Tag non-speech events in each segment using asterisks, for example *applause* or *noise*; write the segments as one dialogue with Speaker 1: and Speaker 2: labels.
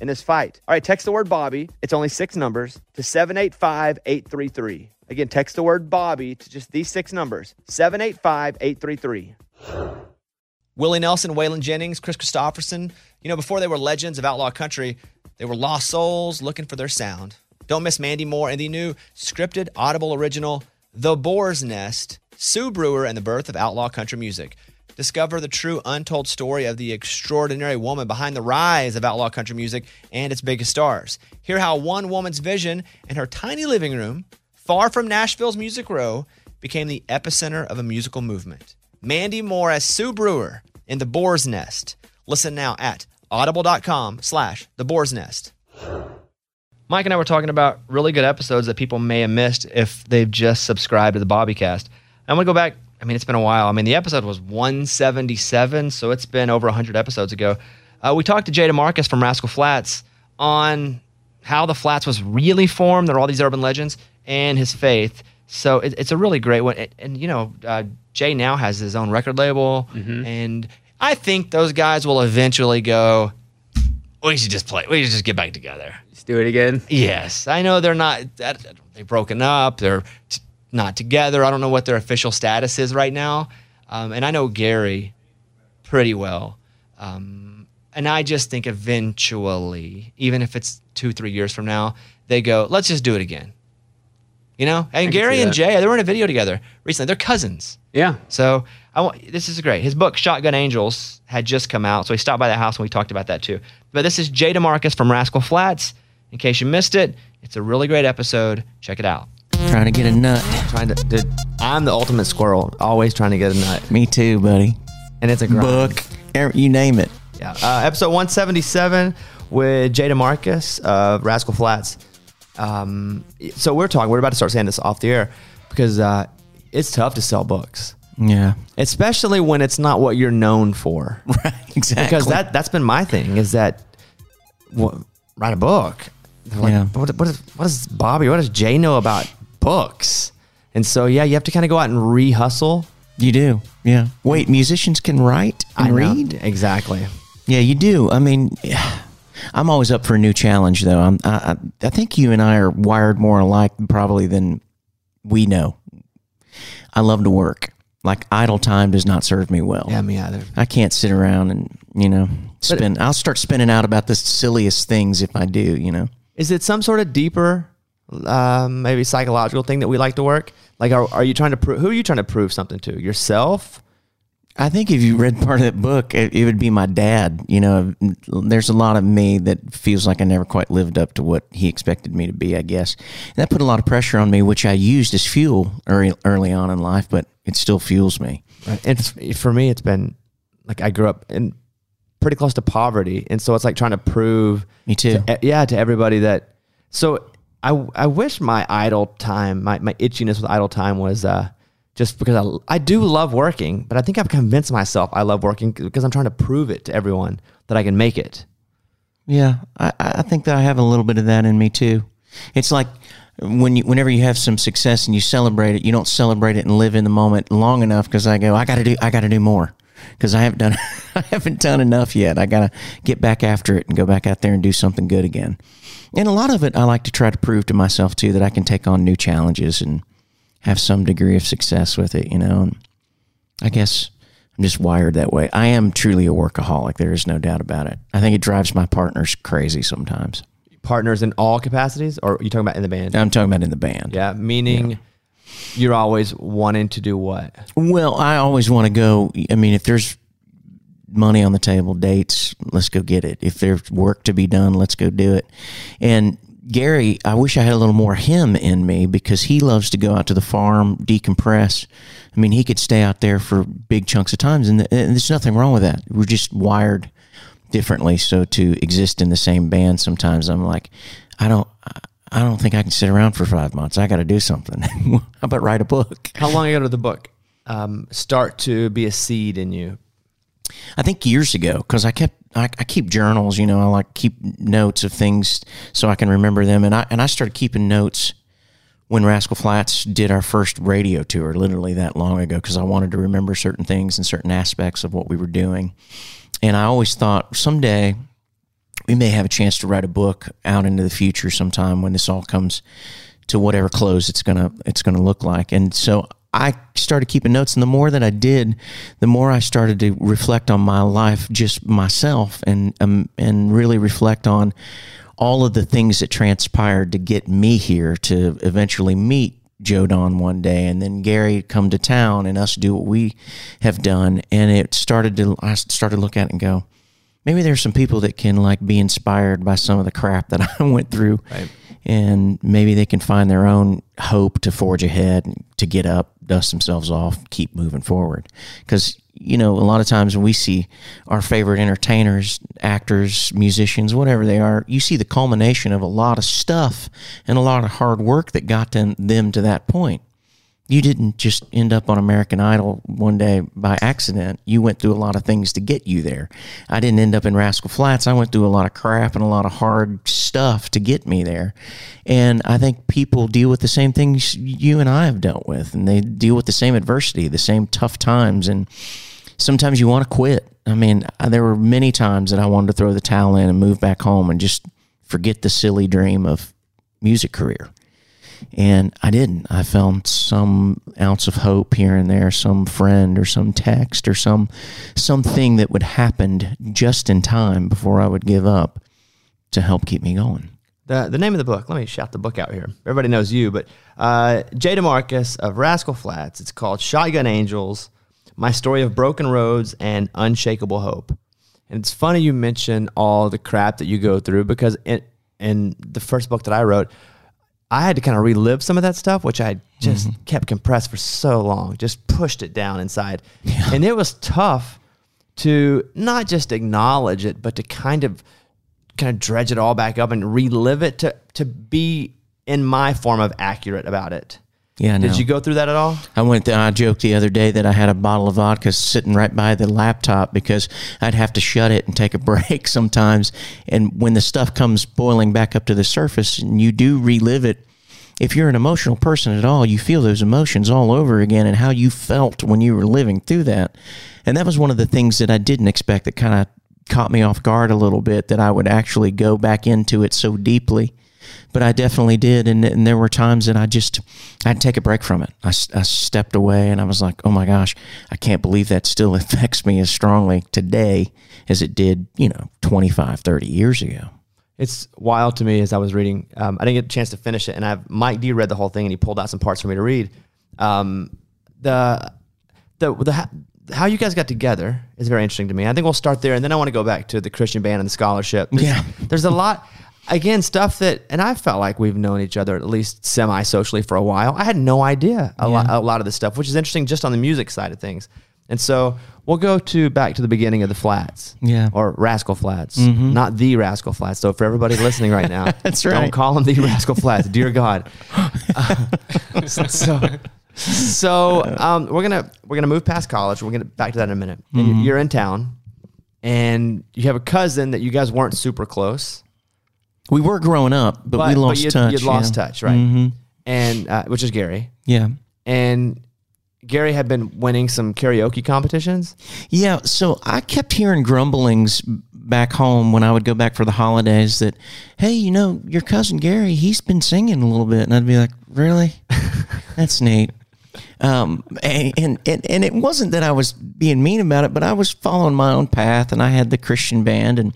Speaker 1: in this fight. All right, text the word Bobby. It's only six numbers to 785 833. Again, text the word Bobby to just these six numbers 785 833. Willie Nelson, Waylon Jennings, Kris Kristofferson. You know, before they were legends of outlaw country, they were lost souls looking for their sound. Don't miss Mandy Moore and the new scripted Audible original, The Boar's Nest, Sue Brewer and the Birth of Outlaw Country Music. Discover the true untold story of the extraordinary woman behind the rise of outlaw country music and its biggest stars. Hear how one woman's vision in her tiny living room, far from Nashville's Music Row, became the epicenter of a musical movement. Mandy Moore as Sue Brewer in The Boar's Nest. Listen now at audible.com slash The Boar's Nest. Mike and I were talking about really good episodes that people may have missed if they've just subscribed to the Bobbycast. I'm going to go back. I mean, it's been a while. I mean, the episode was 177, so it's been over 100 episodes ago. Uh, we talked to Jay DeMarcus from Rascal Flatts on how the Flatts was really formed. There are all these urban legends and his faith. So it, it's a really great one. And, and you know, uh, Jay now has his own record label, and I think those guys will eventually go. We should just play. We should just get back together.
Speaker 2: Let's do it again.
Speaker 1: Yes, I know they're not. They've broken up. They're not together. I don't know what their official status is right now. Um, and I know Gary pretty well. Um, and I just think eventually, even if it's two, three years from now, they go, let's just do it again. You know, and Gary and. Jay, they were in a video together recently. They're cousins.
Speaker 2: Yeah.
Speaker 1: So I want this is great. His book Shotgun Angels had just come out, so he stopped by the house and we talked about that too. But this is Jay DeMarcus from Rascal Flatts. In case you missed it, it's a really great episode. Check it out.
Speaker 3: Trying to get a nut.
Speaker 1: Trying to, dude, I'm the ultimate squirrel, always trying to get a nut,
Speaker 3: Me too, buddy.
Speaker 1: and it's a grind.
Speaker 3: Book, er- you name it.
Speaker 1: Yeah. Uh, episode 177 with Jay DeMarcus of Rascal Flatts. Um, so we're talking. We're about to start saying this off the air because uh, it's tough to sell books,
Speaker 3: Yeah,
Speaker 1: especially when it's not what you're known for. *laughs*
Speaker 3: right. Exactly.
Speaker 1: because that that's been my thing is that wha- write a book. They're like,
Speaker 3: Yeah.
Speaker 1: what, what, is, what does Bobby, what does Jay know about books? And so, yeah, you have to kind of go out and re-hustle.
Speaker 3: you do. Yeah. Wait, musicians can write and
Speaker 1: I know.
Speaker 3: read.
Speaker 1: exactly.
Speaker 3: Yeah, you do. I mean. *sighs* I'm always up for a new challenge, though. I'm, I, I, I think you and I are wired more alike probably than we know. I love to work. Like idle time does not serve me well.
Speaker 1: Yeah, me either.
Speaker 3: I can't sit around and you know spin. I'll start spinning out about the silliest things if I do. You know.
Speaker 1: Is it some sort of deeper, um, maybe psychological thing that we like to work? Like, are, are you trying to prove? Who are you trying to prove something to? Yourself?
Speaker 3: I think if you read part of that book, it, it would be my dad. You know, there's a lot of me that feels like I never quite lived up to what he expected me to be, I guess. And that put a lot of pressure on me, which I used as fuel early, early on in life, but it still fuels me.
Speaker 1: And f- for me, it's been like I grew up in pretty close to poverty, and so it's like trying to prove
Speaker 3: Me too.
Speaker 1: to, yeah, to everybody that. So I I wish my idle time, my my itchiness with idle time was uh, just because I I do love working, but I think I've convinced myself I love working because I'm trying to prove it to everyone that I can make it.
Speaker 3: Yeah, I, I think that I have a little bit of that in me too. It's like when you, whenever you have some success and you celebrate it, you don't celebrate it and live in the moment long enough. Because I go, I got to do, I got to do more. Because I haven't done, *laughs* I haven't done enough yet. I got to get back after it and go back out there and do something good again. And a lot of it, I like to try to prove to myself too that I can take on new challenges and have some degree of success with it. You know, and I guess I'm just wired that way. I am truly a workaholic. There is no doubt about it. I think it drives my partners crazy sometimes.
Speaker 1: partners in all capacities, or are you talking about in the band?
Speaker 3: I'm talking about in the band.
Speaker 1: Yeah, meaning you're always wanting to do what?
Speaker 3: Well, I always want to go. I mean, if there's money on the table, dates, let's go get it. If there's work to be done, let's go do it. And Gary, I wish I had a little more him in me because he loves to go out to the farm, decompress. I mean, he could stay out there for big chunks of times, and, and there's nothing wrong with that. We're just wired differently. So to exist in the same band, sometimes I'm like, I don't. I don't think I can sit around for five months. I got to do something. *laughs* How about write a book?
Speaker 1: How long ago did the book um, start to be a seed in you?
Speaker 3: I think years ago because I kept I, I, keep journals. You know, I like keep notes of things so I can remember them. And I and I started keeping notes when Rascal Flatts did our first radio tour, literally that long ago, because I wanted to remember certain things and certain aspects of what we were doing. And I always thought someday we may have a chance to write a book out into the future sometime when this all comes to whatever close it's gonna it's gonna look like. And so I started keeping notes, and the more that I did, the more I started to reflect on my life, just myself, and um, and really reflect on all of the things that transpired to get me here to eventually meet Joe Don one day, and then Gary come to town, and us do what we have done, and it started to I started to look at it and go, maybe there's some people that can like be inspired by some of the crap that *laughs* I went through. Right and maybe they can find their own hope to forge ahead, to get up, dust themselves off, keep moving forward. Because you know, a lot of times when we see our favorite entertainers, actors, musicians, whatever they are, you see the culmination of a lot of stuff and a lot of hard work that got them, them to that point you didn't just end up on American Idol one day by accident. You went through a lot of things to get you there. I didn't end up in Rascal Flatts. I went through a lot of crap and a lot of hard stuff to get me there. And I think people deal with the same things you and I have dealt with, and they deal with the same adversity, the same tough times. And sometimes you want to quit. I mean, there were many times that I wanted to throw the towel in and move back home and just forget the silly dream of music career and I didn't. I found some ounce of hope here and there, some friend or some text or some something that would happen just in time before I would give up to help keep me going.
Speaker 1: The, the name of the book, let me shout the book out here. Everybody knows you, but uh, Jay DeMarcus of Rascal Flatts. It's called Shotgun Angels My Story of Broken Roads and Unshakable Hope. And it's funny you mention all the crap that you go through because in, in the first book that I wrote, I had to kind of relive some of that stuff, which I just mm-hmm. kept compressed for so long, just pushed it down inside. Yeah. And it was tough to not just acknowledge it, but to kind of kind of dredge it all back up and relive it to to be in my form of accurate about it.
Speaker 3: Yeah,
Speaker 1: Did you go through that at all?
Speaker 3: I went. I joked the other day that I had a bottle of vodka sitting right by the laptop because I'd have to shut it and take a *laughs* break sometimes. And when the stuff comes boiling back up to the surface, and you do relive it, if you're an emotional person at all, you feel those emotions all over again and how you felt when you were living through that. And that was one of the things that I didn't expect that kind of caught me off guard a little bit that I would actually go back into it so deeply but I definitely did. And, and there were times that I just, I'd take a break from it. I, I stepped away and I was like, oh my gosh, I can't believe that still *laughs* affects me as strongly today as it did, you know, 25, 30 years ago.
Speaker 1: It's wild to me as I was reading. Um, I didn't get a chance to finish it, and I've Mike D read the whole thing, and he pulled out some parts for me to read. Um, the the the how you guys got together is very interesting to me. I think we'll start there, and then I want to go back to the Christian band and the scholarship.
Speaker 3: There's, yeah,
Speaker 1: there's a lot again, stuff that, and I felt like we've known each other at least semi socially for a while. I had no idea a, yeah. lot, a lot of this stuff, which is interesting just on the music side of things. And so we'll go to back to the beginning of the flatts.
Speaker 3: Yeah.
Speaker 1: Or Rascal Flatts. mm-hmm. not the Rascal Flatts. So for everybody listening right now, *laughs*
Speaker 3: that's right.
Speaker 1: Don't call them the Rascal Flats. Dear God. Uh, *laughs* so, so um, we're gonna we're gonna move past college. We're gonna back to that in a minute. Mm-hmm. you're in town, and you have a cousin that you guys weren't super close.
Speaker 3: We were growing up, but, but we lost but
Speaker 1: you'd,
Speaker 3: touch.
Speaker 1: You'd lost touch, right? Mm-hmm. And uh, which is Gary.
Speaker 3: Yeah.
Speaker 1: And Gary had been winning some karaoke competitions.
Speaker 3: Yeah, so I kept hearing grumblings back home when I would go back for the holidays that, hey, you know, your cousin Gary, he's been singing a little bit, and I'd be like, really? *laughs* That's neat. Um, and, and, and it wasn't that I was being mean about it, but I was following my own path and I had the Christian band and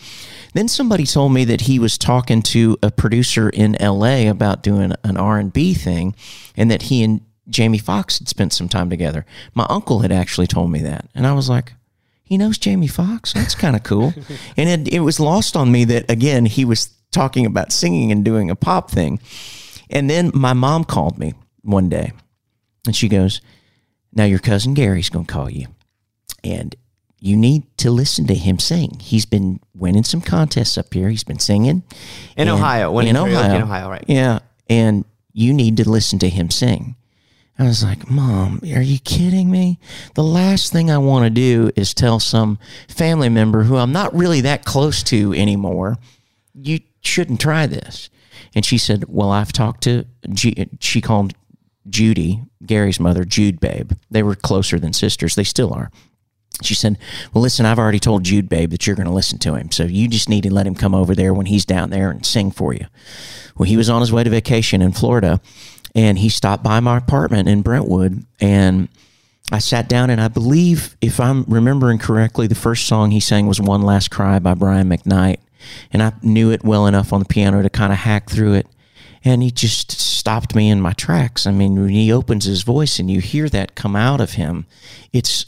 Speaker 3: Then somebody told me that he was talking to a producer in L.A. about doing an R and B thing, and that he and Jamie Foxx had spent some time together. My uncle had actually told me that, and I was like, he knows Jamie Foxx. That's kind of cool. *laughs* and it, it was lost on me that again he was talking about singing and doing a pop thing. And then my mom called me one day, and she goes, "Now your cousin Gary's going to call you, and." You need to listen to him sing. He's been winning some contests up here. He's been singing
Speaker 1: In
Speaker 3: and-
Speaker 1: Ohio,
Speaker 3: in Ohio,
Speaker 1: in Ohio, right.
Speaker 3: Yeah, and you need to listen to him sing. I was like, Mom, are you kidding me? The last thing I want to do is tell some family member who I'm not really that close to anymore, you shouldn't try this. And she said, Well, I've talked to, G-, she called Judy, Gary's mother, Jude Babe. They were closer than sisters. They still are. She said, Well, listen, I've already told Jude Babe that you're going to listen to him. So you just need to let him come over there when he's down there and sing for you. Well, he was on his way to vacation in Florida and he stopped by my apartment in Brentwood and I sat down and I believe, if I'm remembering correctly, the first song he sang was One Last Cry by Brian McKnight. And I knew it well enough on the piano to kind of hack through it. And he just stopped me in my tracks. I mean, when he opens his voice and you hear that come out of him, it's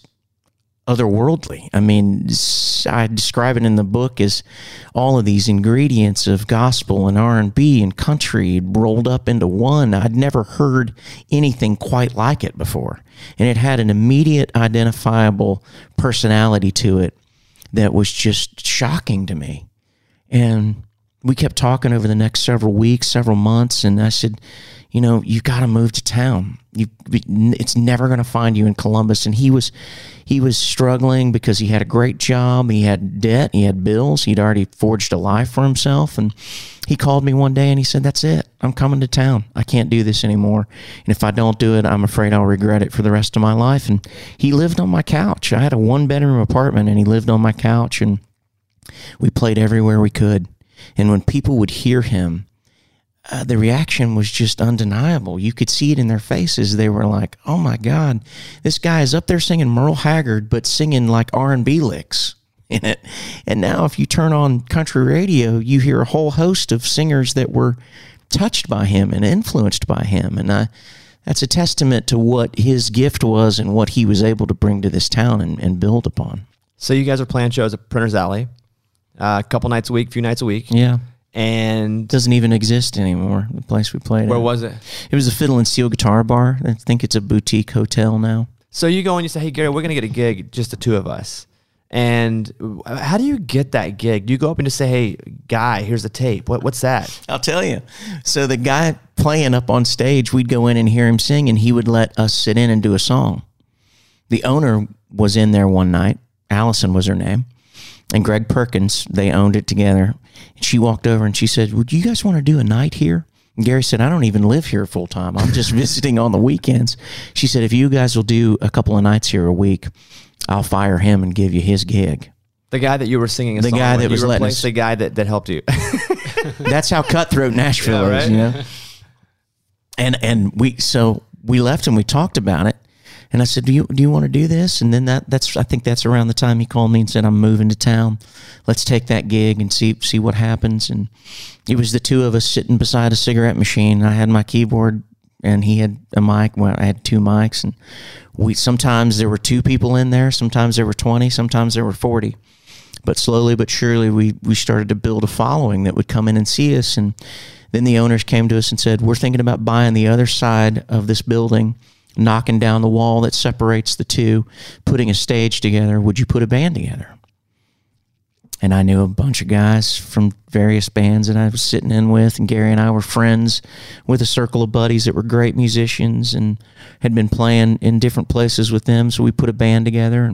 Speaker 3: otherworldly. I mean, I describe it in the book as all of these ingredients of gospel and R and B and country rolled up into one. I'd never heard anything quite like it before, and it had an immediate identifiable personality to it that was just shocking to me. And we kept talking over the next several weeks, several months, and I said, you know, you got to move to town. You, it's never going to find you in Columbus. And he was, he was struggling because he had a great job, he had debt, he had bills, he'd already forged a life for himself, and he called me one day and he said, "That's it. I'm coming to town. I can't do this anymore. And if I don't do it, I'm afraid I'll regret it for the rest of my life." And he lived on my couch. I had a one bedroom apartment, and he lived on my couch, and we played everywhere we could. And when people would hear him, uh, the reaction was just undeniable. You could see it in their faces. They were like, "Oh my God, this guy is up there singing Merle Haggard, but singing like R and B licks in it." And now, if you turn on country radio, you hear a whole host of singers that were touched by him and influenced by him. And I, that's a testament to what his gift was and what he was able to bring to this town and, and build upon.
Speaker 1: So you guys are playing shows at Printer's Alley, uh, a couple nights a week, a few nights a week,
Speaker 3: Yeah.
Speaker 1: And
Speaker 3: doesn't even exist anymore. The place we played.
Speaker 1: where
Speaker 3: at.
Speaker 1: was it?
Speaker 3: It was a Fiddle and Steel Guitar Bar. I think it's a boutique hotel now.
Speaker 1: So you go and you say, "Hey Gary, we're gonna get a gig, just the two of us." And how do you get that gig? Do you go up and just say, "Hey, guy, here's the tape. What, what's that?"
Speaker 3: I'll tell you. So the guy playing up on stage, we'd go in and hear him sing, and he would let us sit in and do a song. The owner was in there one night. Allison was her name, and Greg Perkins. They owned it together. And she walked over and she said, "Would you guys want to do a night here?" And Gary said, "I don't even live here full time. I'm just *laughs* visiting on the weekends." She said, "If you guys will do a couple of nights here a week, I'll fire him and give you his gig."
Speaker 1: The guy that you were singing, a
Speaker 3: The
Speaker 1: song
Speaker 3: guy that was letting us-
Speaker 1: the guy that, that helped you. *laughs*
Speaker 3: That's how cutthroat Nashville
Speaker 1: Yeah,
Speaker 3: is, you know. And and we so we left and we talked about it, and I said, "Do you do you want to do this?" And then that that's I think that's around the time he called me and said, "I'm moving to town. Let's take that gig and see see what happens." And it was the two of us sitting beside a cigarette machine. I had my keyboard and he had a mic. Well, I had two mics, and we sometimes there were two people in there, sometimes there were twenty, sometimes there were forty but slowly but surely we we started to build a following that would come in and see us and then the owners came to us and said we're thinking about buying the other side of this building knocking down the wall that separates the two putting a stage together would you put a band together and I knew a bunch of guys from various bands that I was sitting in with, and Gary and I were friends with a circle of buddies that were great musicians and had been playing in different places with them. So we put a band together.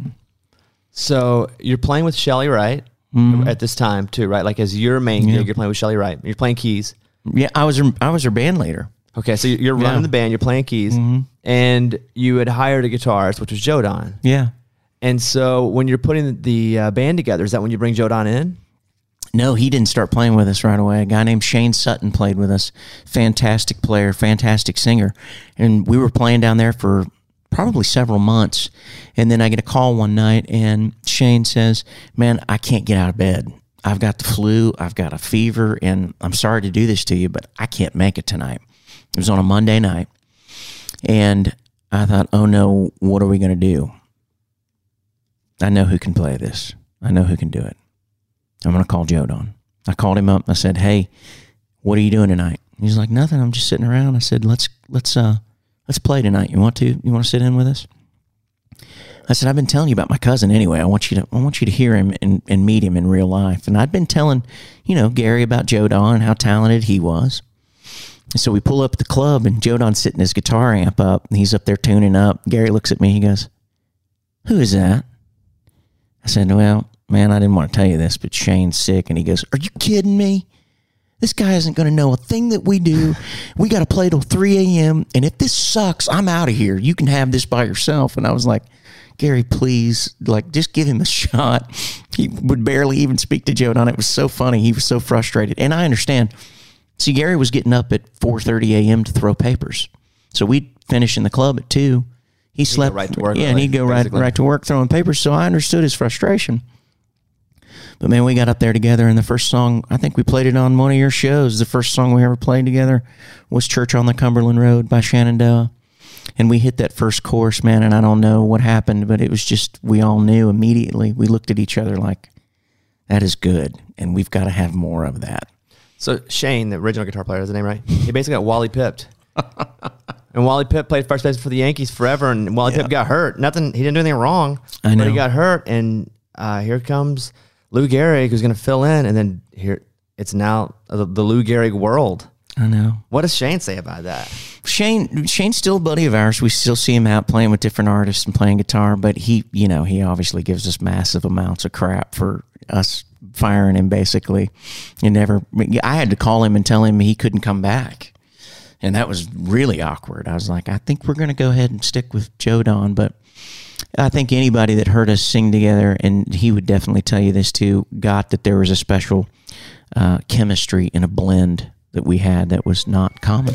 Speaker 1: So you're playing with Chely Wright
Speaker 3: Mm-hmm.
Speaker 1: at this time too, right? Like as your main
Speaker 3: Yeah.
Speaker 1: gig, you're playing with Chely Wright. You're playing keys.
Speaker 3: yeah, I was her, I was her band leader.
Speaker 1: Okay, so you're you're
Speaker 3: Yeah.
Speaker 1: running the band, you're playing keys,
Speaker 3: Mm-hmm.
Speaker 1: and you had hired a guitarist, which was Joe Don.
Speaker 3: Yeah.
Speaker 1: And so when you're putting the uh, band together, is that when you bring Joe Don in?
Speaker 3: No, he didn't start playing with us right away. A guy named Shane Sutton played with us. Fantastic player, fantastic singer. And we were playing down there for probably several months. And then I get a call one night and Shane says, Man, I can't get out of bed. I've got the flu, I've got a fever, and I'm sorry to do this to you, but I can't make it tonight. It was on a Monday night. And I thought, oh no, what are we going to do? I know who can play this. I know who can do it. I'm going to call Joe Don. I called him up. I said, hey, what are you doing tonight? He's like, nothing. I'm just sitting around. I said, let's, let's, uh, let's play tonight. You want to, you want to sit in with us? I said, I've been telling you about my cousin anyway. I want you to, I want you to hear him and, and meet him in real life. And I'd been telling, you know, Gary about Joe Don and how talented he was. So we pull up at the club and Joe Don's sitting his guitar amp up and he's up there tuning up. Gary looks at me. He goes, who is that? I said, well, man, I didn't want to tell you this, but Shane's sick. And he goes, are you kidding me? This guy isn't going to know a thing that we do. *laughs* We got to play till 3 a.m. And if this sucks, I'm out of here. You can have this by yourself. And I was like, Gary, please, like, just give him a shot. He would barely even speak to Joe Don. It was so funny. He was so frustrated. And I understand. See, Gary was getting up at 4.30 a.m. to throw papers. So we'd finish in the club at 2. He slept.
Speaker 1: right to work
Speaker 3: Yeah, and he'd go right, right to work throwing papers. So I understood his frustration. But man, we got up there together, and the first song I think we played it on one of your shows. The first song we ever played together was "Church on the Cumberland Road" by Shenandoah, and we hit that first chorus, man. And I don't know what happened, but it was just we all knew immediately. We looked at each other like, "That is good, and we've got to have more of that."
Speaker 1: So Shane, the original guitar player, is the name right? He basically got Wally pipped. *laughs* and Wally Pipp played first base for the Yankees forever, and Wally Pipp got hurt. Nothing, he didn't do anything wrong.
Speaker 3: I
Speaker 1: But
Speaker 3: know.
Speaker 1: he got hurt, and uh, here comes Lou Gehrig, who's going to fill in, and then here it's now the, the Lou Gehrig world.
Speaker 3: I know.
Speaker 1: What does Shane say about that?
Speaker 3: Shane Shane's still a buddy of ours. We still see him out playing with different artists and playing guitar, but he, you know, he obviously gives us massive amounts of crap for us firing him basically. And never I had to call him and tell him he couldn't come back. And that was really awkward. I was like, I think we're going to go ahead and stick with Joe Don, but I think anybody that heard us sing together, and he would definitely tell you this too, got that there was a special uh, chemistry and a blend that we had that was not common.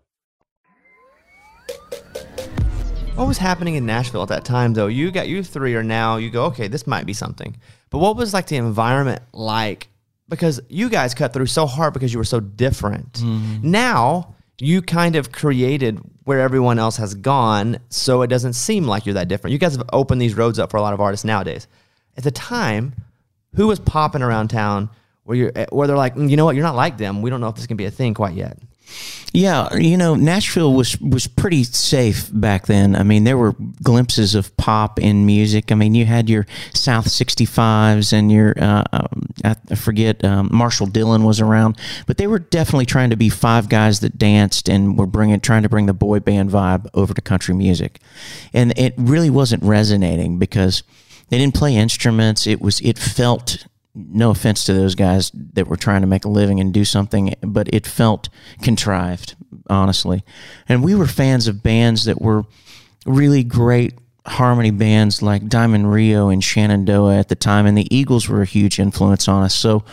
Speaker 1: What was happening in Nashville at that time, though? You got you three are now. You go, okay, this might be something. But what was like the environment like? Because you guys cut through so hard because you were so different. Mm-hmm. Now you kind of created where everyone else has gone, so it doesn't seem like you're that different. You guys have opened these roads up for a lot of artists nowadays. At the time, who was popping around town where you're where they're like, mm, you know what, you're not like them. We don't know if this can be a thing quite yet.
Speaker 3: Yeah, you know, Nashville was was pretty safe back then. I mean, there were glimpses of pop in music. I mean, you had your South 65s and your uh, um, I forget um, Marshall Dillon was around, but they were definitely trying to be five guys that danced and were bringing trying to bring the boy band vibe over to country music, and it really wasn't resonating because they didn't play instruments. It was it felt no offense to those guys that were trying to make a living and do something, but it felt contrived, honestly. And we were fans of bands that were really great harmony bands like Diamond Rio and Shenandoah at the time, and the Eagles were a huge influence on us. So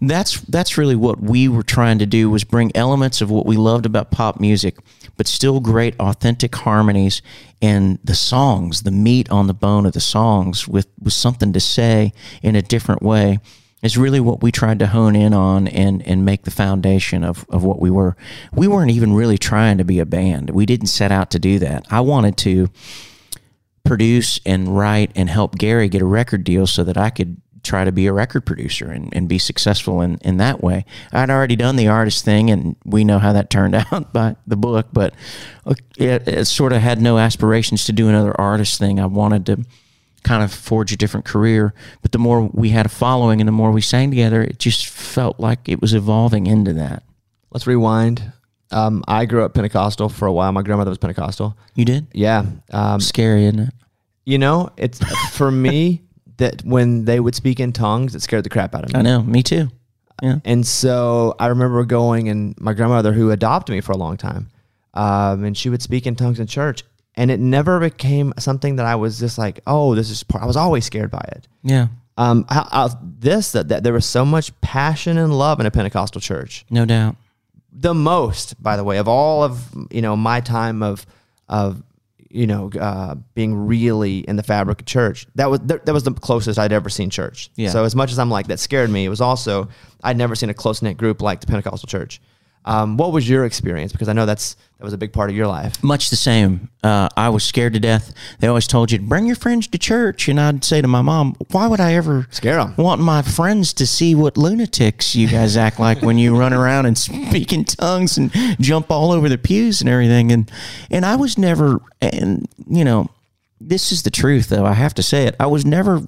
Speaker 3: that's that's really what we were trying to do was bring elements of what we loved about pop music, but still great authentic harmonies and the songs, the meat on the bone of the songs with, with something to say in a different way is really what we tried to hone in on and, and make the foundation of, of what we were. We weren't even really trying to be a band. We didn't set out to do that. I wanted to produce and write and help Gary get a record deal so that I could try to be a record producer and, and be successful in, in that way. I'd already done the artist thing, and we know how that turned *laughs* out by the book, but it, it sort of had no aspirations to do another artist thing. I wanted to kind of forge a different career. But the more we had a following and the more we sang together, it just felt like it was evolving into that.
Speaker 1: Let's rewind. Um, I grew up Pentecostal for a while. My grandmother was Pentecostal.
Speaker 3: You did?
Speaker 1: Yeah.
Speaker 3: Um, Scary, isn't it?
Speaker 1: You know, it's for me that when they would speak in tongues, it scared the crap out of me.
Speaker 3: I know, me too. Yeah.
Speaker 1: And so I remember going and my grandmother, who adopted me for a long time, um, and she would speak in tongues in church, and it never became something that I was just like, oh, this is. Part. I was always scared by it.
Speaker 3: Yeah.
Speaker 1: Um, how, how, this that, that there was so much passion and love in a Pentecostal church.
Speaker 3: No doubt.
Speaker 1: The most, by the way, of all of you know my time of of you know, uh, being really in the fabric of church. That was that, that was the closest I'd ever seen church. Yeah. So as much as I'm like that scared me, it was also I'd never seen a close knit group like the Pentecostal church. Um, what was your experience? Because I know that's that was a big part of your life.
Speaker 3: Much the same. Uh, I was scared to death. They always told you to bring your friends to church, and I'd say to my mom, "Why would I ever
Speaker 1: scare them?
Speaker 3: Want my friends to see what lunatics you guys act like when you run around and speak in tongues and jump all over the pews and everything?" And and I was never, and you know, this is the truth though. I have to say it. I was never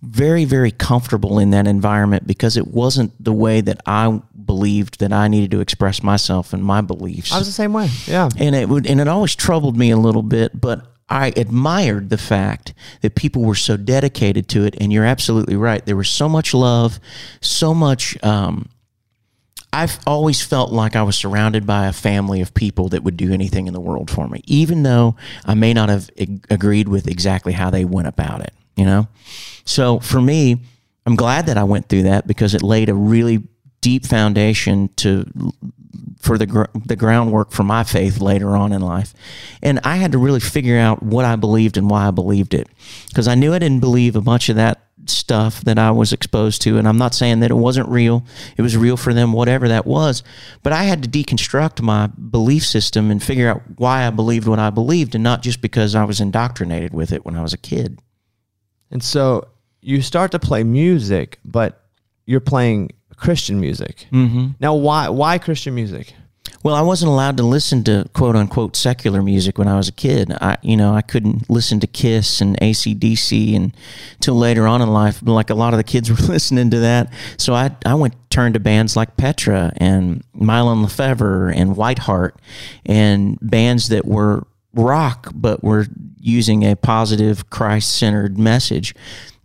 Speaker 3: very very comfortable in that environment because it wasn't the way that I believed that I needed to express myself and my beliefs.
Speaker 1: I was the same way. Yeah.
Speaker 3: And it would and it always troubled me a little bit, but I admired the fact that people were so dedicated to it. And you're absolutely right. There was so much love, so much. Um, I've always felt like I was surrounded by a family of people that would do anything in the world for me, even though I may not have ag- agreed with exactly how they went about it, you know? So for me, I'm glad that I went through that because it laid a really deep foundation to for the gr- the groundwork for my faith later on in life. And I had to really figure out what I believed and why I believed it because I knew I didn't believe a bunch of that stuff that I was exposed to and I'm not saying that it wasn't real. It was real for them whatever that was, but I had to deconstruct my belief system and figure out why I believed what I believed and not just because I was indoctrinated with it when I was a kid.
Speaker 1: And so you start to play music, but you're playing Christian music. Mm-hmm. Now, why why Christian music?
Speaker 3: Well, I wasn't allowed to listen to quote unquote secular music when I was a kid. I, you know, I couldn't listen to Kiss and ACDC and until later on in life. Like a lot of the kids *laughs* were listening to that, so I I went turned to bands like Petra and Mylon Lefevre and Whiteheart and bands that were rock but we're using a positive Christ centered message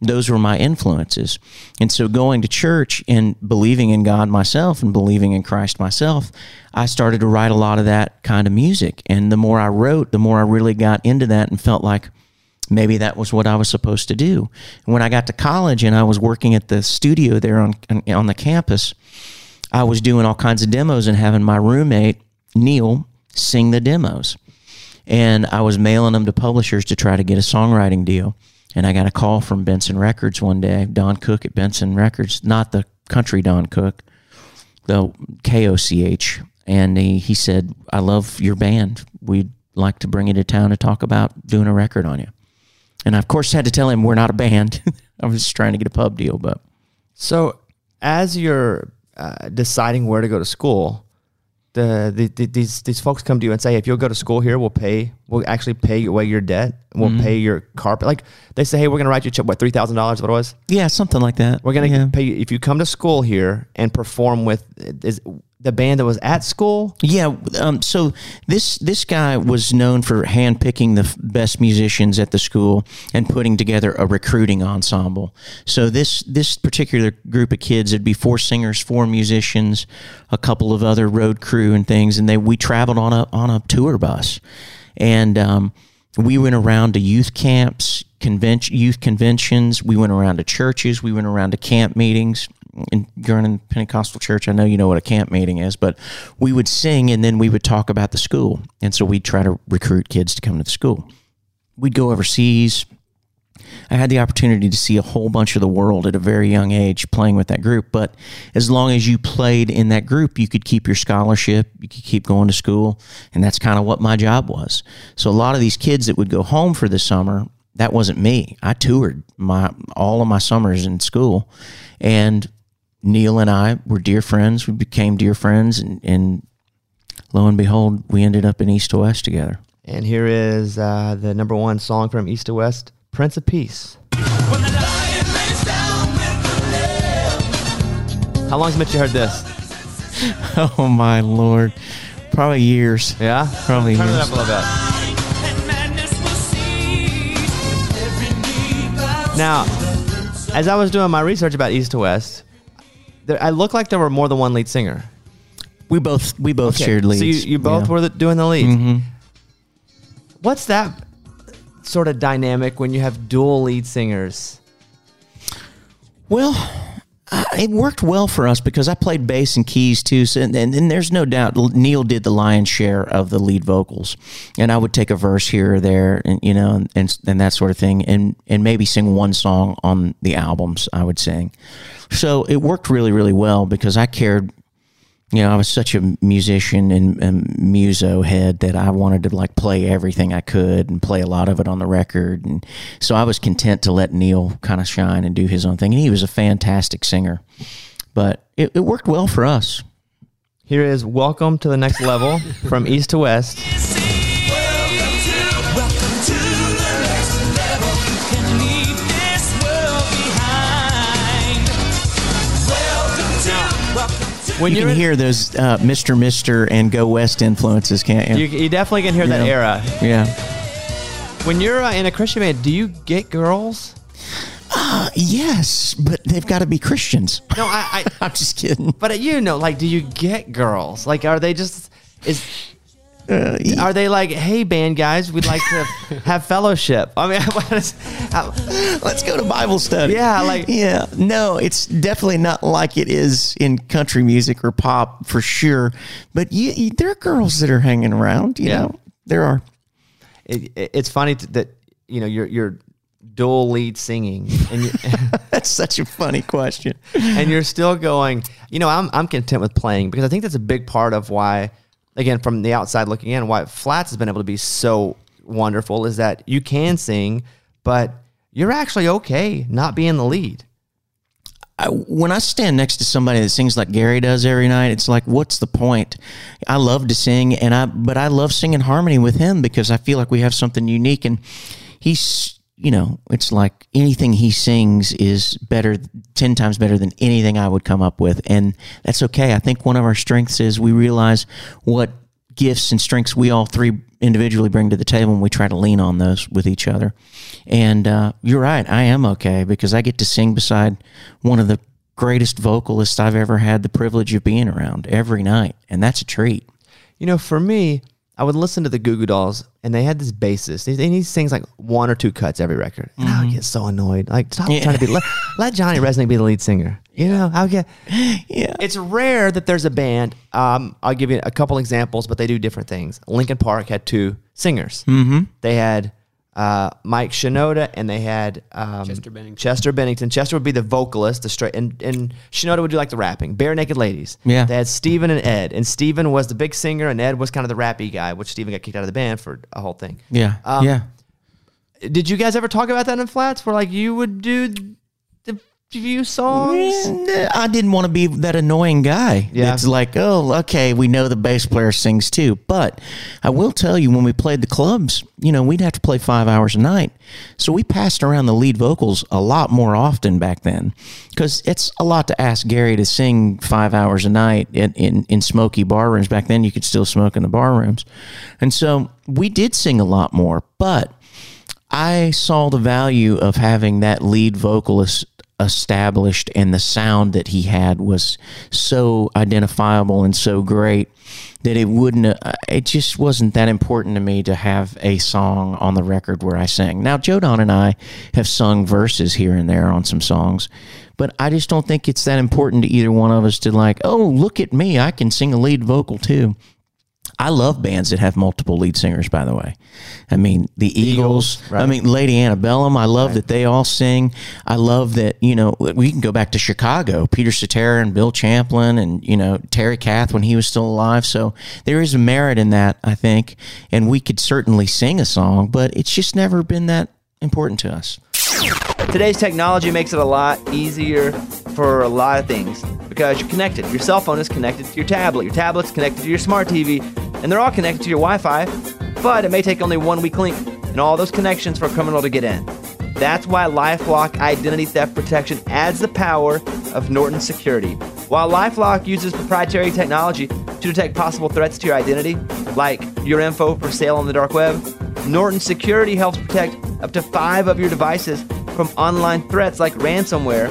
Speaker 3: those were my influences. And so going to church and believing in God myself and believing in Christ myself, I started to write a lot of that kind of music. And the more I wrote, the more I really got into that and felt like maybe that was what I was supposed to do. When I got to college and I was working at the studio there on on the campus, I was doing all kinds of demos and having my roommate Neil sing the demos. And I was mailing them to publishers to try to get a songwriting deal. And I got a call from Benson Records one day, Don Cook at Benson Records, not the country Don Cook, the KOCH. And he, he said, I love your band. We'd like to bring you to town to talk about doing a record on you. And I, of course, had to tell him we're not a band. *laughs* I was just trying to get a pub deal. But
Speaker 1: so, as you're uh, deciding where to go to school, the, the, the, these these folks come to you and say, if you'll go to school here, we'll pay. We'll actually pay away your debt. We'll mm-hmm. pay your carpet. Like they say, hey, we're gonna write you a check. What three thousand dollars? What it was?
Speaker 3: Yeah, something like that.
Speaker 1: We're gonna
Speaker 3: yeah.
Speaker 1: pay you if you come to school here and perform with. Is the band that was at school?
Speaker 3: Yeah. Um, so this this guy was known for handpicking the best musicians at the school and putting together a recruiting ensemble. So this this particular group of kids, it'd be four singers, four musicians, a couple of other road crew and things, and they we traveled on a on a tour bus, and um, we went around to youth camps, convention, youth conventions. We went around to churches. We went around to camp meetings in, you're in Pentecostal church. I know you know what a camp meeting is, but we would sing and then we would talk about the school. And so we'd try to recruit kids to come to the school. We'd go overseas. I had the opportunity to see a whole bunch of the world at a very young age playing with that group. But as long as you played in that group, you could keep your scholarship, you could keep going to school. And that's kind of what my job was. So a lot of these kids that would go home for the summer, that wasn't me. I toured my all of my summers in school. And Neil and I were dear friends. We became dear friends, and, and lo and behold, we ended up in East to West together.
Speaker 1: And here is uh, the number one song from East to West, Prince of Peace. How long has Mitch you heard this? *laughs*
Speaker 3: oh my lord, probably years.
Speaker 1: Yeah,
Speaker 3: probably
Speaker 1: Turn
Speaker 3: years.
Speaker 1: it up a little bit. Now, as I was doing my research about East to West, there, I look like there were more than one lead singer.
Speaker 3: We both we both okay. shared leads.
Speaker 1: So you, you both were the, doing the leads.
Speaker 3: Mm-hmm.
Speaker 1: What's that sort of dynamic when you have dual lead singers?
Speaker 3: Well, Uh, it worked well for us because I played bass and keys too. So, and, and, and, there's no doubt Neil did the lion's share of the lead vocals, and I would take a verse here or there, and you know, and and that sort of thing, and and maybe sing one song on the albums. I would sing. So it worked really, really well because I cared. You know, I was such a musician and, and muso head that I wanted to like play everything I could and play a lot of it on the record. And so I was content to let Neil kind of shine and do his own thing. And he was a fantastic singer, but it, it worked well for us.
Speaker 1: Here is Welcome to the Next Level from East to West.
Speaker 3: When you can hear those uh, Mr. Mister and Go West influences, can't you?
Speaker 1: You, you definitely can hear that era.
Speaker 3: Yeah.
Speaker 1: When you're uh, in a Christian band, do you get girls?
Speaker 3: Uh, yes, but they've got to be Christians.
Speaker 1: No, I,
Speaker 3: I, *laughs* am just kidding.
Speaker 1: But you know, like, do you get girls? Like, are they just is uh, Are they like, hey, band guys, we'd like to *laughs* have fellowship? I mean, *laughs*
Speaker 3: how, let's go to Bible study.
Speaker 1: Yeah, like
Speaker 3: yeah, no, it's definitely not like it is in country music or pop for sure. But you, you, there are girls that are hanging around. You yeah. know, there are.
Speaker 1: It, it, it's funny that you know you're you're dual lead singing and you, *laughs*
Speaker 3: that's such a funny question
Speaker 1: and you're still going you know I'm, I'm content with playing because i think that's a big part of why again from the outside looking in, why Flatts has been able to be so wonderful is that you can sing, but you're actually okay not being the lead.
Speaker 3: I, when I stand next to somebody that sings like Gary does every night, it's like, what's the point? I love to sing, and I but I love singing harmony with him because I feel like we have something unique, and he's you know, it's like anything he sings is better, 10 times better than anything I would come up with. And that's okay. I think one of our strengths is we realize what gifts and strengths we all three individually bring to the table and we try to lean on those with each other. And uh, you're right, I am okay because I get to sing beside one of the greatest vocalists I've ever had the privilege of being around every night. And that's a treat.
Speaker 4: You know, for me, I would listen to the Goo Goo Dolls, and they had this bassist, and he sings like one or two cuts every record, and I would get so annoyed. Like, stop
Speaker 3: Yeah.
Speaker 4: trying to be let, *laughs* let Johnny Rzeznik be the lead singer. You know, I would get.
Speaker 3: Yeah.
Speaker 4: It's rare that there's a band. Um, I'll give you a couple examples, but they do different things. Linkin Park had two singers. Mm-hmm. They had uh, Mike Shinoda and they had um,
Speaker 5: Chester Bennington.
Speaker 4: Chester Bennington. Chester would be the vocalist, the straight, and, and Shinoda would do like the rapping. Barenaked Ladies.
Speaker 3: Yeah.
Speaker 4: They had Steven and Ed, and Steven was the big singer, and Ed was kind of the rappy guy, which Steven got kicked out of the band for a whole thing.
Speaker 3: Yeah.
Speaker 4: Um,
Speaker 3: yeah.
Speaker 4: Did you guys ever talk about that in Flatts, where like you would do the few songs?
Speaker 3: I didn't want to be that annoying guy.
Speaker 4: Yeah.
Speaker 3: It's like, oh, okay, we know the bass player sings too. But I will tell you, when we played the clubs, you know, we'd have to play five hours a night. So we passed around the lead vocals a lot more often back then because it's a lot to ask Gary to sing five hours a night in, in, in smoky bar rooms. Back then, you could still smoke in the bar rooms. And so we did sing a lot more. But I saw the value of having that lead vocalist established and the sound that he had was so identifiable and so great that it wouldn't uh, it just wasn't that important to me to have a song on the record where I sang. Now Joe Don and I have sung verses here and there on some songs, but I just don't think it's that important to either one of us to like, "Oh, look at me, I can sing a lead vocal too." I love bands that have multiple lead singers, by the way. I mean, the Eagles,
Speaker 4: right.
Speaker 3: I mean, Lady Antebellum. I love that they all sing. I love that, you know, we can go back to Chicago, Peter Cetera and Bill Champlin and, you know, Terry Kath when he was still alive. So there is a merit in that, I think. And we could certainly sing a song, but it's just never been that important to us.
Speaker 4: Today's technology makes it a lot easier for a lot of things because you're connected. Your cell phone is connected to your tablet, your tablet's connected to your smart TV, and they're all connected to your Wi Fi, but it may take only one weak link and all those connections for a criminal to get in. That's why Lifelock Identity Theft Protection adds the power of Norton Security. While Lifelock uses proprietary technology to detect possible threats to your identity, like your info for sale on the dark web, Norton Security helps protect up to five of your devices from online threats like ransomware.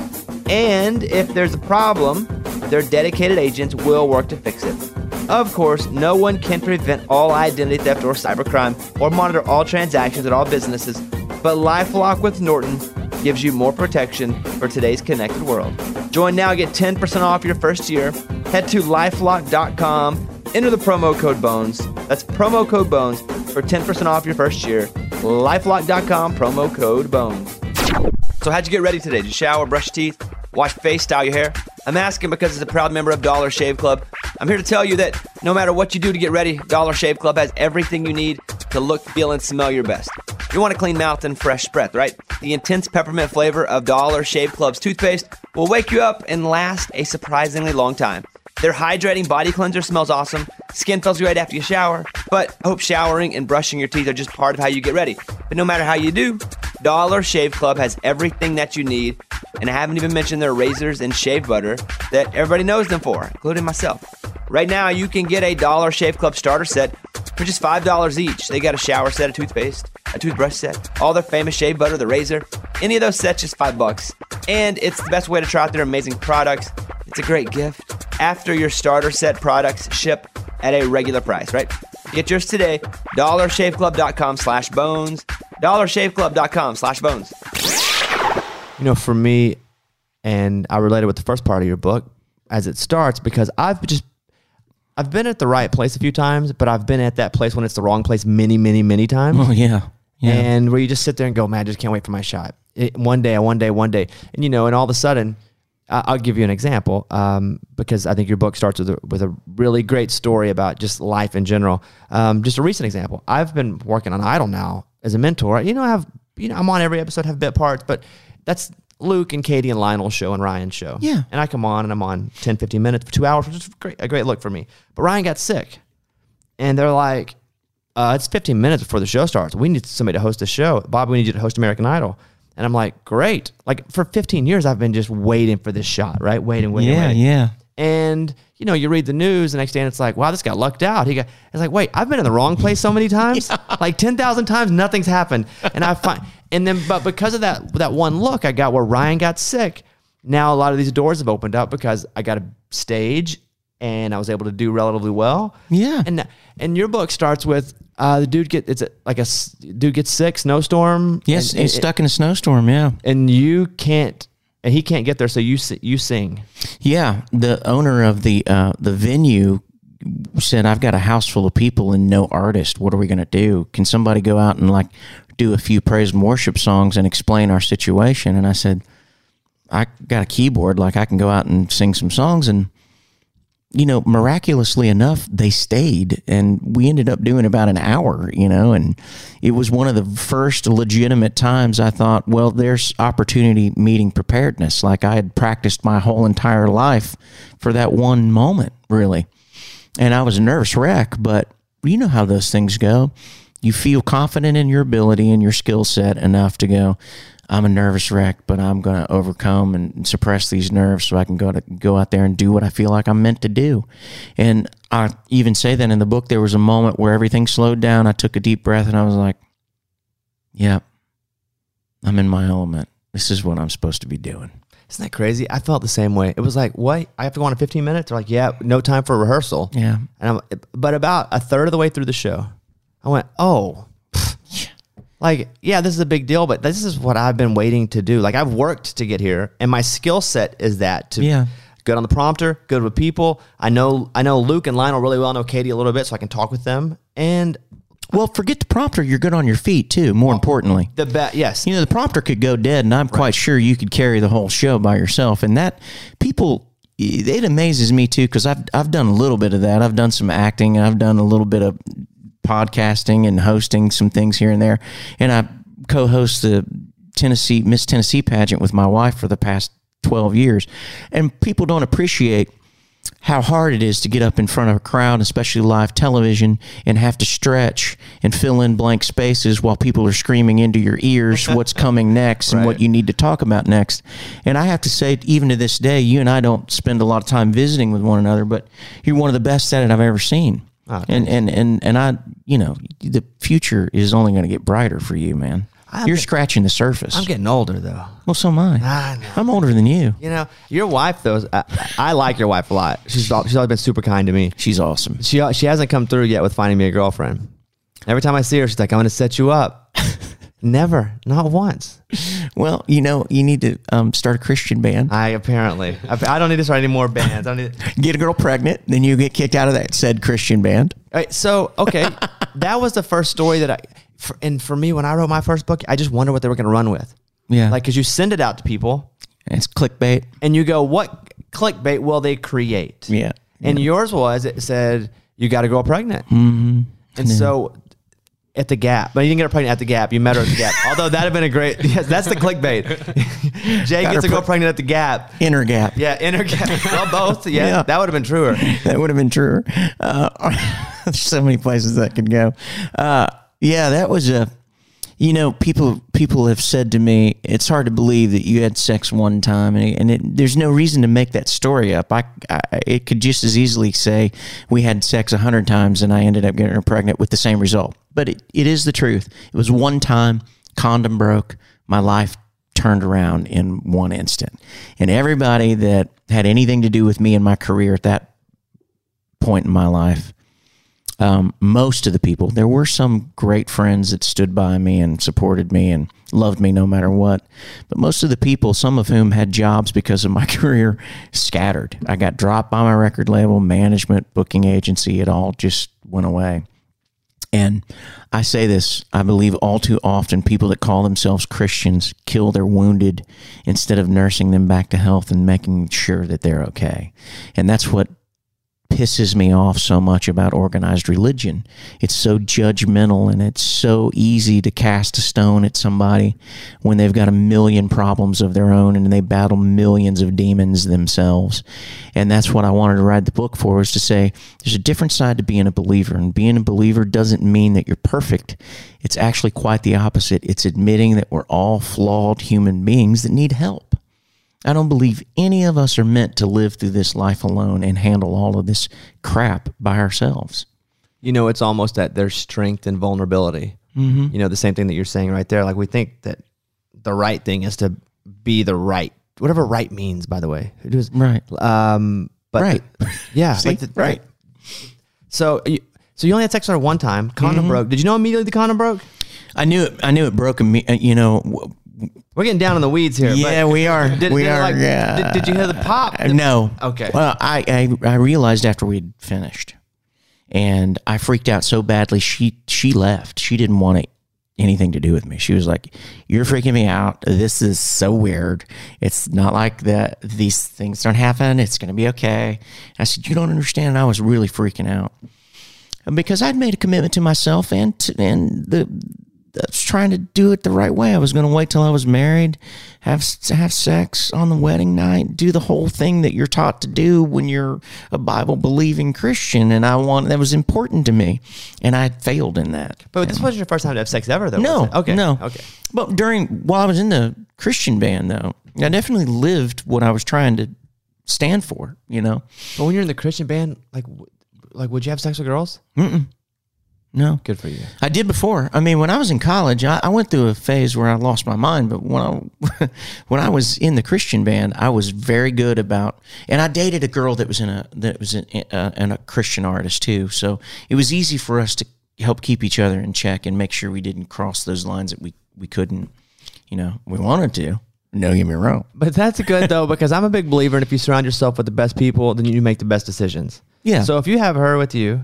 Speaker 4: And if there's a problem, their dedicated agents will work to fix it. Of course, no one can prevent all identity theft or cybercrime or monitor all transactions at all businesses, but Lifelock with Norton gives you more protection for today's connected world. Join now, get 10% off your first year. Head to lifelock.com, enter the promo code BONES. That's promo code BONES for 10% off your first year. Lifelock.com, promo code BONES. So, how'd you get ready today? Did you shower, brush your teeth, wash your face, style your hair? I'm asking because as a proud member of Dollar Shave Club, I'm here to tell you that no matter what you do to get ready, Dollar Shave Club has everything you need to look, feel, and smell your best. You want a clean mouth and fresh breath, right? The intense peppermint flavor of Dollar Shave Club's toothpaste will wake you up and last a surprisingly long time. Their hydrating body cleanser smells awesome. Skin feels great after you shower. But I hope showering and brushing your teeth are just part of how you get ready. But no matter how you do, Dollar Shave Club has everything that you need. And I haven't even mentioned their razors and shave butter that everybody knows them for, including myself. Right now, you can get a Dollar Shave Club starter set for just $5 each. They got a shower set, a toothpaste, a toothbrush set, all their famous shave butter, the razor. Any of those sets, just 5 bucks. And it's the best way to try out their amazing products. It's a great gift after your starter set products ship at a regular price, right? Get yours today. DollarShaveClub.com slash bones. DollarShaveClub.com slash bones. You know, for me, and I related with the first part of your book as it starts because I've just I've been at the right place a few times, but I've been at that place when it's the wrong place many, many, many times.
Speaker 3: Oh, yeah. Yeah.
Speaker 4: And where you just sit there and go, man, I just can't wait for my shot. It, one day, one day, one day, and you know, and all of a sudden, I- I'll give you an example um, because I think your book starts with a, with a really great story about just life in general. Um, just a recent example. I've been working on Idol now as a mentor. You know, I have you know I'm on every episode, have bit parts, but that's
Speaker 1: Luke and Katie and Lionel's show and Ryan's show.
Speaker 3: Yeah.
Speaker 1: And I come on and I'm on 10, 15 minutes for two hours, which is great, a great look for me. But Ryan got sick. And they're like, uh, it's 15 minutes before the show starts. We need somebody to host the show. Bob, we need you to host American Idol. And I'm like, great. Like for 15 years, I've been just waiting for this shot, right? Waiting, waiting,
Speaker 3: Yeah,
Speaker 1: waiting.
Speaker 3: yeah.
Speaker 1: And you know, you read the news the next day, and it's like, wow, this guy lucked out. He got. It's like, wait, I've been in the wrong place so many *laughs* times, like ten thousand times, nothing's happened. And I find, and then, but because of that that one look I got where Ryan got sick, now a lot of these doors have opened up because I got a stage and I was able to do relatively well.
Speaker 3: Yeah.
Speaker 1: And and your book starts with uh, the dude get it's a, like a dude gets sick, snowstorm.
Speaker 3: Yes,
Speaker 1: and,
Speaker 3: it's stuck in a snowstorm. Yeah.
Speaker 1: and you can't, and he can't get there, so you you sing.
Speaker 3: Yeah, the owner of the uh, the venue said, "I've got a house full of people and no artist. What are we going to do? Can somebody go out and like do a few praise and worship songs and explain our situation?" And I said, "I got a keyboard. Like I can go out and sing some songs." And you know, miraculously enough, they stayed, and we ended up doing about an hour. You know, and it was one of the first legitimate times I thought, well, there's opportunity meeting preparedness. Like I had practiced my whole entire life for that one moment, really. And I was a nervous wreck, but you know how those things go. You feel confident in your ability and your skill set enough to go, I'm a nervous wreck, but I'm going to overcome and suppress these nerves so I can go to go out there and do what I feel like I'm meant to do. And I even say that in the book. There was a moment where everything slowed down. I took a deep breath and I was like, "Yep, I'm in my element. This is what I'm supposed to be doing."
Speaker 1: Isn't that crazy? I felt the same way. It was like, what? I have to go on in 15 minutes? They're like, yeah, no time for rehearsal.
Speaker 3: Yeah.
Speaker 1: And I'm, but about a third of the way through the show, I went, oh, like, yeah, this is a big deal, but this is what I've been waiting to do. Like, I've worked to get here, and my skill set is that to
Speaker 3: Yeah.
Speaker 1: good on the prompter, good with people. I know, I know Luke and Lionel really well. I know Katie a little bit, so I can talk with them. And
Speaker 3: Well, forget the prompter. You're good on your feet too. More importantly,
Speaker 1: the bet, yes,
Speaker 3: you know the prompter could go dead, and I'm quite sure you could carry the whole show by yourself. And that people, it amazes me too because I've I've done a little bit of that. I've done some acting. I've done a little bit of podcasting and hosting some things here and there. And I co-host the Tennessee Miss Tennessee pageant with my wife for the past 12 years. And people don't appreciate how hard it is to get up in front of a crowd, especially live television, and have to stretch and fill in blank spaces while people are screaming into your ears *laughs* what's coming next and what you need to talk about next. And I have to say, even to this day, you and I don't spend a lot of time visiting with one another, but you're one of the best at it I've ever seen. Ah, and, and and and I, you know, the future is only going to get brighter for you, man. You're scratching the surface.
Speaker 1: I'm getting older though.
Speaker 3: well, so am I.
Speaker 1: I.
Speaker 3: I'm older than you.
Speaker 1: You know, your wife though. is- I, I like your wife a lot. She's she's always been super kind to me.
Speaker 3: She's awesome.
Speaker 1: She she hasn't come through yet with finding me a girlfriend. Every time I see her, she's like, "I'm going to set you up." Never, not once.
Speaker 3: Well, you know, you need to um, start a Christian band.
Speaker 1: I apparently I, don't need to start any more bands. I don't need. *laughs*
Speaker 3: get a girl pregnant, then you get kicked out of that said Christian band.
Speaker 1: All right, so okay, that was the first story that I. For, and for me, when I wrote my first book, I just wondered what they were going to run with.
Speaker 3: Yeah,
Speaker 1: Like, because you send it out to people,
Speaker 3: it's clickbait.
Speaker 1: and you go, "What clickbait will they create?"
Speaker 3: Yeah,
Speaker 1: And yours was it said you got a girl pregnant. Mm-hmm. And so at the Gap, but you didn't get her pregnant at the Gap. You met her at the Gap. *laughs* Although that'd have been a great. *laughs* Yes, that's the clickbait. *laughs* Jay
Speaker 3: Got
Speaker 1: gets a girl
Speaker 3: pre-
Speaker 1: pregnant at the Gap.
Speaker 3: inner gap.
Speaker 1: Yeah, inner Gap. Well, both. Yeah,
Speaker 3: Yeah.
Speaker 1: that would have been truer.
Speaker 3: that would have been truer. Uh, there's so many places that could go. Uh, yeah, that was a. You know, people people have said to me, it's hard to believe that you had sex one time, and, and it, there's no reason to make that story up. I, I it could just as easily say we had sex a hundred times, and I ended up getting her pregnant with the same result. But it, it is the truth. It was one time, condom broke, my life turned around in one instant, and everybody that had anything to do with me and my career at that point in my life, um, most of the people, there were some great friends that stood by me and supported me and loved me no matter what. But most of the people, some of whom had jobs because of my *laughs* career, scattered. I got dropped by my record label, management, booking agency. It all just went away. And I say this, I believe all too often people that call themselves Christians kill their wounded instead of nursing them back to health and making sure that they're okay. And that's what pisses me off so much about organized religion. It's so judgmental and it's so easy to cast a stone at somebody when they've got a million problems of their own and they battle millions of demons themselves. And that's what I wanted to write the book for is to say there's a different side to being a believer and being a believer doesn't mean that you're perfect. It's actually quite the opposite. It's admitting that we're all flawed human beings that need help. I don't believe any of us are meant to live through this life alone and handle all of this crap by ourselves.
Speaker 1: You know, it's almost that there's strength and vulnerability. Mm-hmm. You know, the same thing that you're saying right there. Like we think that the right thing is to be the right, whatever right means. By the way,
Speaker 3: it was right. Um,
Speaker 1: but
Speaker 3: right,
Speaker 1: the, yeah, *laughs*
Speaker 3: See?
Speaker 1: like
Speaker 3: the, right.
Speaker 1: So, you, so you only had sex with her one time. Condom mm-hmm. broke. Did you know immediately the condom broke?
Speaker 3: I knew it. I knew it broke. Uh, you know,
Speaker 1: we're getting down in the weeds here.
Speaker 3: Yeah, we are.
Speaker 1: Did,
Speaker 3: we
Speaker 1: did
Speaker 3: are.
Speaker 1: Like,
Speaker 3: yeah.
Speaker 1: Did, did, you hear the pop?
Speaker 3: Uh, no.
Speaker 1: Okay.
Speaker 3: Well, I, I I realized after we'd finished, and I freaked out so badly. She she left. She didn't want it, anything to do with me. She was like, "You're freaking me out. This is so weird. It's not like that. These things don't happen. It's going to be okay." I said, "You don't understand." And I was really freaking out because I'd made a commitment to myself and to, and the I was trying to do it the right way. I was going to wait till I was married, have have sex on the wedding night, do the whole thing that you're taught to do when you're a Bible believing Christian. And I want that was important to me, and I failed in that.
Speaker 1: But this wasn't your first time to have sex ever, though.
Speaker 3: No,
Speaker 1: okay,
Speaker 3: no,
Speaker 1: okay.
Speaker 3: But during while I was in the Christian band, though, I definitely lived what I was trying to stand for. You know.
Speaker 1: But when you're in the Christian band, like, like, would you have sex with girls?
Speaker 3: Mm-mm. No.
Speaker 1: Good for you.
Speaker 3: I did before. I mean, when I was in college, I, I went through a phase where I lost my mind. But when I *laughs* when I was in the Christian band, I was very good about, and I dated a girl that was in a that was in, uh, and a Christian artist too. So it was easy for us to help keep each other in check and make sure we didn't cross those lines that we we couldn't. You know, we wanted to. Don't get me wrong.
Speaker 1: But that's good though, because I'm a big believer in if you surround yourself with the best people, then you make the best decisions.
Speaker 3: Yeah.
Speaker 1: So if you have her with you,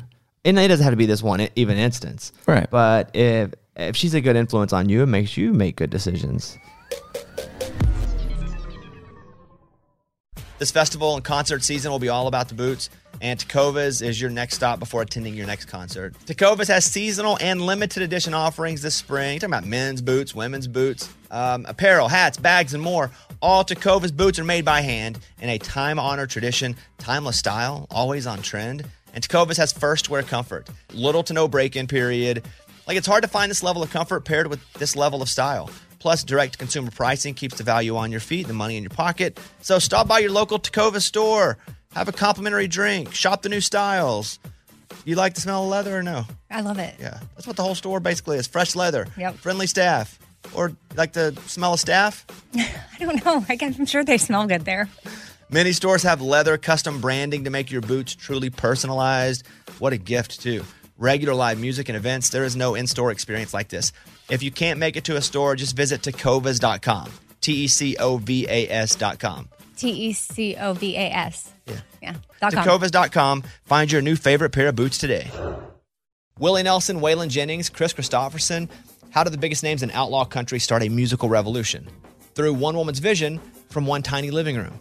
Speaker 1: and it doesn't have to be this one even instance,
Speaker 3: right?
Speaker 1: But if if she's a good influence on you, it makes you make good decisions. This festival and concert season will be all about the boots, and Tecovas is your next stop before attending your next concert. Tecovas has seasonal and limited edition offerings this spring. You're talking about men's boots, women's boots, um, apparel, hats, bags, and more. All Tecovas boots are made by hand in a time honored tradition, timeless style, always on trend. And Tecovas has first wear comfort, little to no break in period. Like it's hard to find this level of comfort paired with this level of style. Plus, direct consumer pricing keeps the value on your feet, the money in your pocket. So stop by your local Tecovas store, have a complimentary drink, shop the new styles. You like the smell of leather or no?
Speaker 2: I love it.
Speaker 1: Yeah, that's what the whole store basically is: fresh leather,
Speaker 2: yep.
Speaker 1: friendly staff, or like the smell of staff. *laughs*
Speaker 2: I don't know. I am sure they smell good there.
Speaker 1: Many stores have leather custom branding to make your boots truly personalized. What a gift, too. Regular live music and events, there is no in store experience like this. If you can't make it to a store, just visit tecovas.com. T E C O V A S.com.
Speaker 2: T E C O V A S.
Speaker 1: Yeah.
Speaker 2: Yeah.
Speaker 1: Tecovas.com. Find your new favorite pair of boots today. Willie Nelson, Waylon Jennings, Kris Kristofferson. How did the biggest names in outlaw country start a musical revolution? Through one woman's vision from one tiny living room.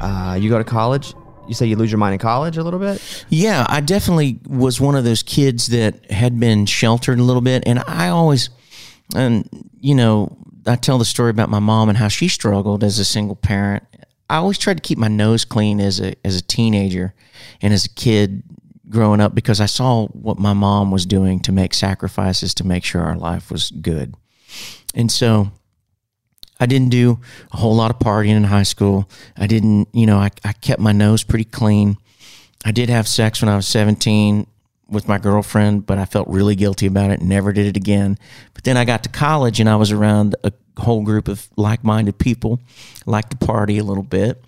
Speaker 1: Uh, you go to college. You say you lose your mind in college a little bit.
Speaker 3: Yeah, I definitely was one of those kids that had been sheltered a little bit, and I always, and you know, I tell the story about my mom and how she struggled as a single parent. I always tried to keep my nose clean as a as a teenager and as a kid growing up because I saw what my mom was doing to make sacrifices to make sure our life was good. And so I didn't do a whole lot of partying in high school. I didn't, you know, I, I kept my nose pretty clean. I did have sex when I was 17 with my girlfriend, but I felt really guilty about it never did it again. But then I got to college and I was around a whole group of like minded people, liked to party a little bit,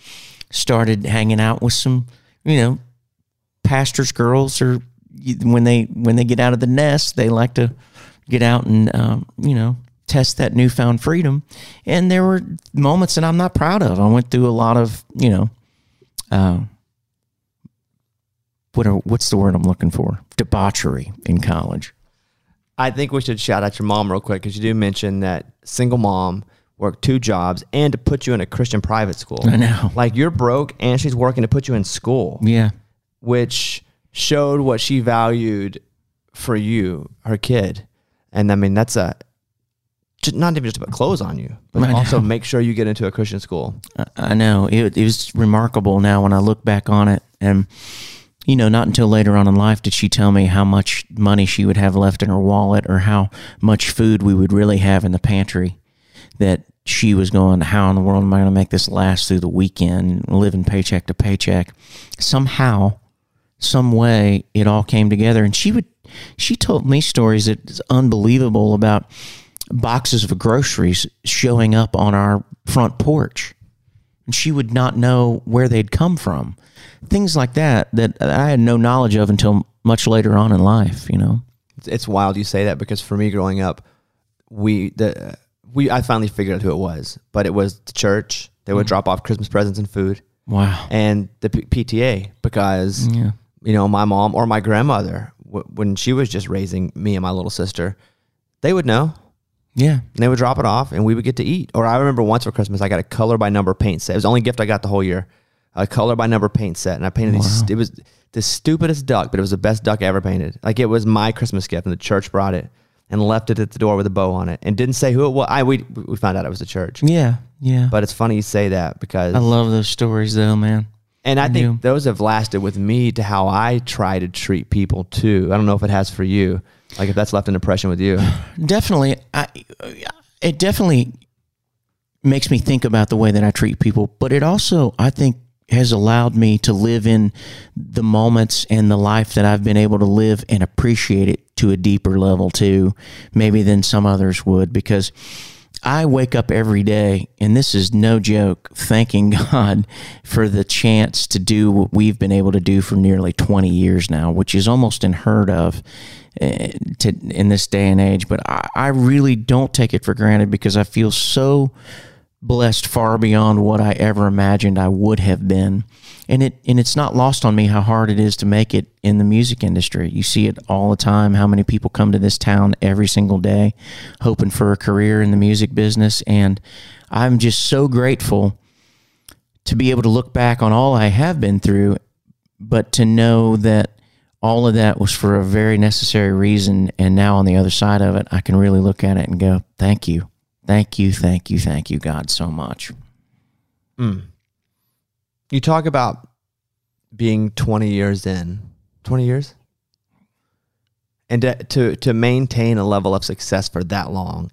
Speaker 3: started hanging out with some, you know, pastors' girls or when they when they get out of the nest, they like to get out and um, you know test that newfound freedom. And there were moments that I'm not proud of. I went through a lot of you know, uh, what are, what's the word I'm looking for? Debauchery in college.
Speaker 1: I think we should shout out your mom real quick because you do mention that single mom worked two jobs and to put you in a Christian private school.
Speaker 3: I know.
Speaker 1: Like you're broke and she's working to put you in school.
Speaker 3: Yeah.
Speaker 1: which showed what she valued for you, her kid. And I mean, that's a not even just about clothes on you, but
Speaker 3: I
Speaker 1: also
Speaker 3: know. *laughs*
Speaker 1: make sure you get into a Christian school.
Speaker 3: I- know it, it was remarkable now when I look back on it. And, you know, not until later on in life did she tell me how much money she would have left in her wallet or how much food we would really have in the pantry. That she was going, How in the world am I going to make this last through the weekend, living paycheck to paycheck? Somehow, some way, it all came together. And she would, she told me stories that's unbelievable about boxes of groceries showing up on our front porch and she would not know where they'd come from. Things like that that I had no knowledge of until much later on in life, you know.
Speaker 1: It's- wild you say that because for me growing up, we the we I finally figured out who it was, but it was the church. They would mm-hmm. drop off Christmas presents and food,
Speaker 3: Wow.
Speaker 1: and the P- PTA because
Speaker 3: Yeah.
Speaker 1: you know my mom or my grandmother w- when she was just raising me and my little sister, they would know.
Speaker 3: Yeah.
Speaker 1: And they would drop it off and we would get to eat. Or I remember once for Christmas, I got a color by number paint set. It was the only gift I got the whole year. A color by number paint set. And I painted these, it was the stupidest duck, but it was the best duck I ever painted. Like it was my Christmas gift and the church brought it and left it at the door with a bow on it and didn't say who it was. I, we, we found out it was the church.
Speaker 3: Yeah. Yeah.
Speaker 1: But it's funny you say that because,
Speaker 3: I love those stories though, man.
Speaker 1: And I think those have lasted with me to how I try to treat people too. I don't know if it has for you. Like if that's left an impression with you. *sighs*
Speaker 3: Definitely I it definitely makes me think about the way that I treat people, but it also I think has allowed me to live in the moments and the life that I've been able to live and appreciate it to a deeper level too, maybe than some others would because I wake up every day, and this is no joke, thanking *laughs* God for the chance to do what we've been able to do for nearly 20 years now, which is almost unheard of eh, to, in this day and age. But I, I really don't take it for granted because I feel so blessed far beyond what I ever imagined I would have been. And it and it's not lost on me how hard it is to make it in the music industry. You see it all the time how many people come to this town every single day hoping for a career in the music business. And I'm just so grateful to be able to look back on all I have been through but to know that all of that was for a very necessary reason. And now on the other side of it I can really look at it and go thank you. Thank you, thank you, thank you, God, so much. Hmm.
Speaker 1: You talk about being 20 years in, 20 years? And to, to, to maintain a level of success for that long.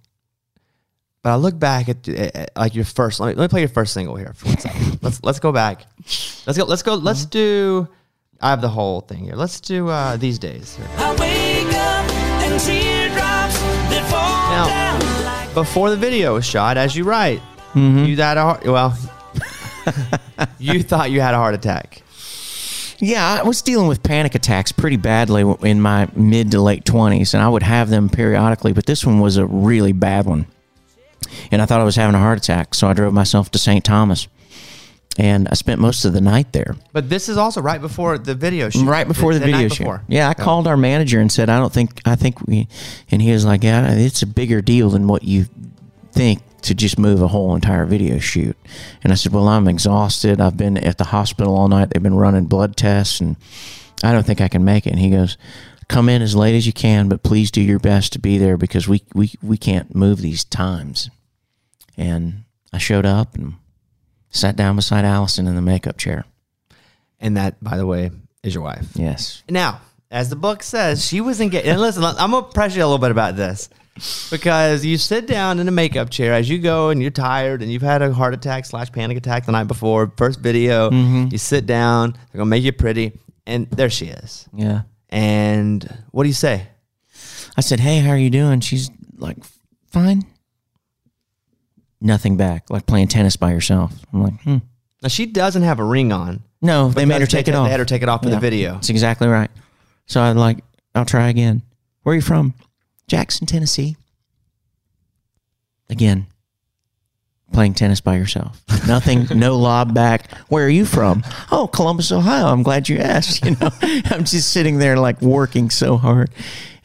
Speaker 1: But I look back at, at like your first, let me, let me play your first single here for one second. *laughs* let's, let's go back. Let's go, let's go, let's do I have the whole thing here. Let's do uh, these days.
Speaker 6: I wake up and teardrops that fall
Speaker 1: Now,
Speaker 6: down like
Speaker 1: Before the video was shot, as you write,
Speaker 3: Mm-hmm.
Speaker 1: you that, a heart, well, you thought you had a heart attack.
Speaker 3: Yeah, I was dealing with panic attacks pretty badly in my mid to late 20s, and I would have them periodically, but this one was a really bad one. And I thought I was having a heart attack, so I drove myself to St. Thomas. And I spent most of the night there.
Speaker 1: But this is also right before the video shoot.
Speaker 3: Right before the, video shoot.
Speaker 1: before.
Speaker 3: Yeah, I called our manager and said, I don't think, I think we, and he was like, yeah, it's a bigger deal than what you think to just move a whole entire video shoot. And I said, well, I'm exhausted. I've been at the hospital all night. They've been running blood tests and I don't think I can make it. And he goes, come in as late as you can, but please do your best to be there because we, we, we can't move these times. And I showed up and sat down beside Allison in the makeup chair.
Speaker 1: And that, by the way, is your wife.
Speaker 3: Yes.
Speaker 1: Now, as the book says, she was engaged. And listen, I'm gonna press you a little bit about this because you sit down in a makeup chair as you go, and you're tired, and you've had a heart attack slash panic attack the night before. First video,
Speaker 3: Mm-hmm.
Speaker 1: you sit down. They're gonna make you pretty, and there she is.
Speaker 3: Yeah.
Speaker 1: And what do you say?
Speaker 3: I said, "Hey, how are you doing?" She's like, "Fine." Nothing back, like playing tennis by herself. I'm like, "Hmm."
Speaker 1: Now she doesn't have a ring on.
Speaker 3: No, they made her take
Speaker 1: they,
Speaker 3: it off.
Speaker 1: They had her take it off for
Speaker 3: Yeah,
Speaker 1: the video.
Speaker 3: That's exactly right. So I'm like, "I'll try again." Where are you from? Jackson, Tennessee. Again, playing tennis by yourself. Nothing, *laughs* no lob back. Where are you from? Oh, Columbus, Ohio. I'm glad you asked. You know, *laughs* I'm just sitting there like working so hard.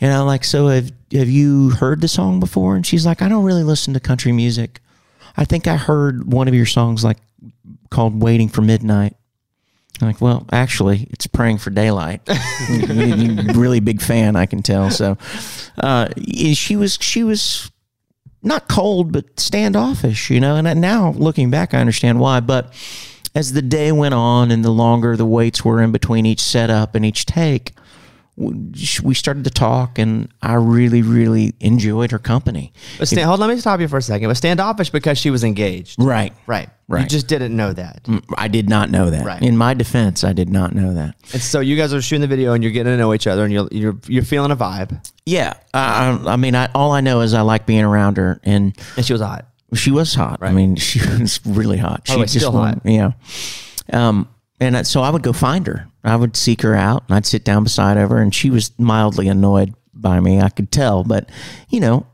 Speaker 3: And I'm like, so have have you heard the song before? And she's like, I don't really listen to country music. I think I heard one of your songs like called Waiting for Midnight. Like, well, actually, it's Praying for Daylight. *laughs* Really big fan, I can tell. So, uh, she was she was not cold, but standoffish, you know. And now looking back, I understand why. But as the day went on and the longer the waits were in between each setup and each take, we started to talk, and I really, really enjoyed her company.
Speaker 1: But stand, hold on, let me stop you for a second. But standoffish because she was engaged.
Speaker 3: Right.
Speaker 1: Right.
Speaker 3: Right.
Speaker 1: You just didn't know that.
Speaker 3: I did not know that.
Speaker 1: Right.
Speaker 3: In my defense, I did not know that.
Speaker 1: And so you guys are shooting the video and you're getting to know each other and you're you're, you're feeling a vibe.
Speaker 3: Yeah. I, I mean, I, all I know is I like being around her, and
Speaker 1: And she was hot.
Speaker 3: She was hot. I mean, *laughs* she was really hot.
Speaker 1: the
Speaker 3: She
Speaker 1: way, still hot.
Speaker 3: Yeah. Um, and I- so I would go find her. I would seek her out, and I'd sit down beside of her, and she was mildly annoyed by me. I could tell, but you know,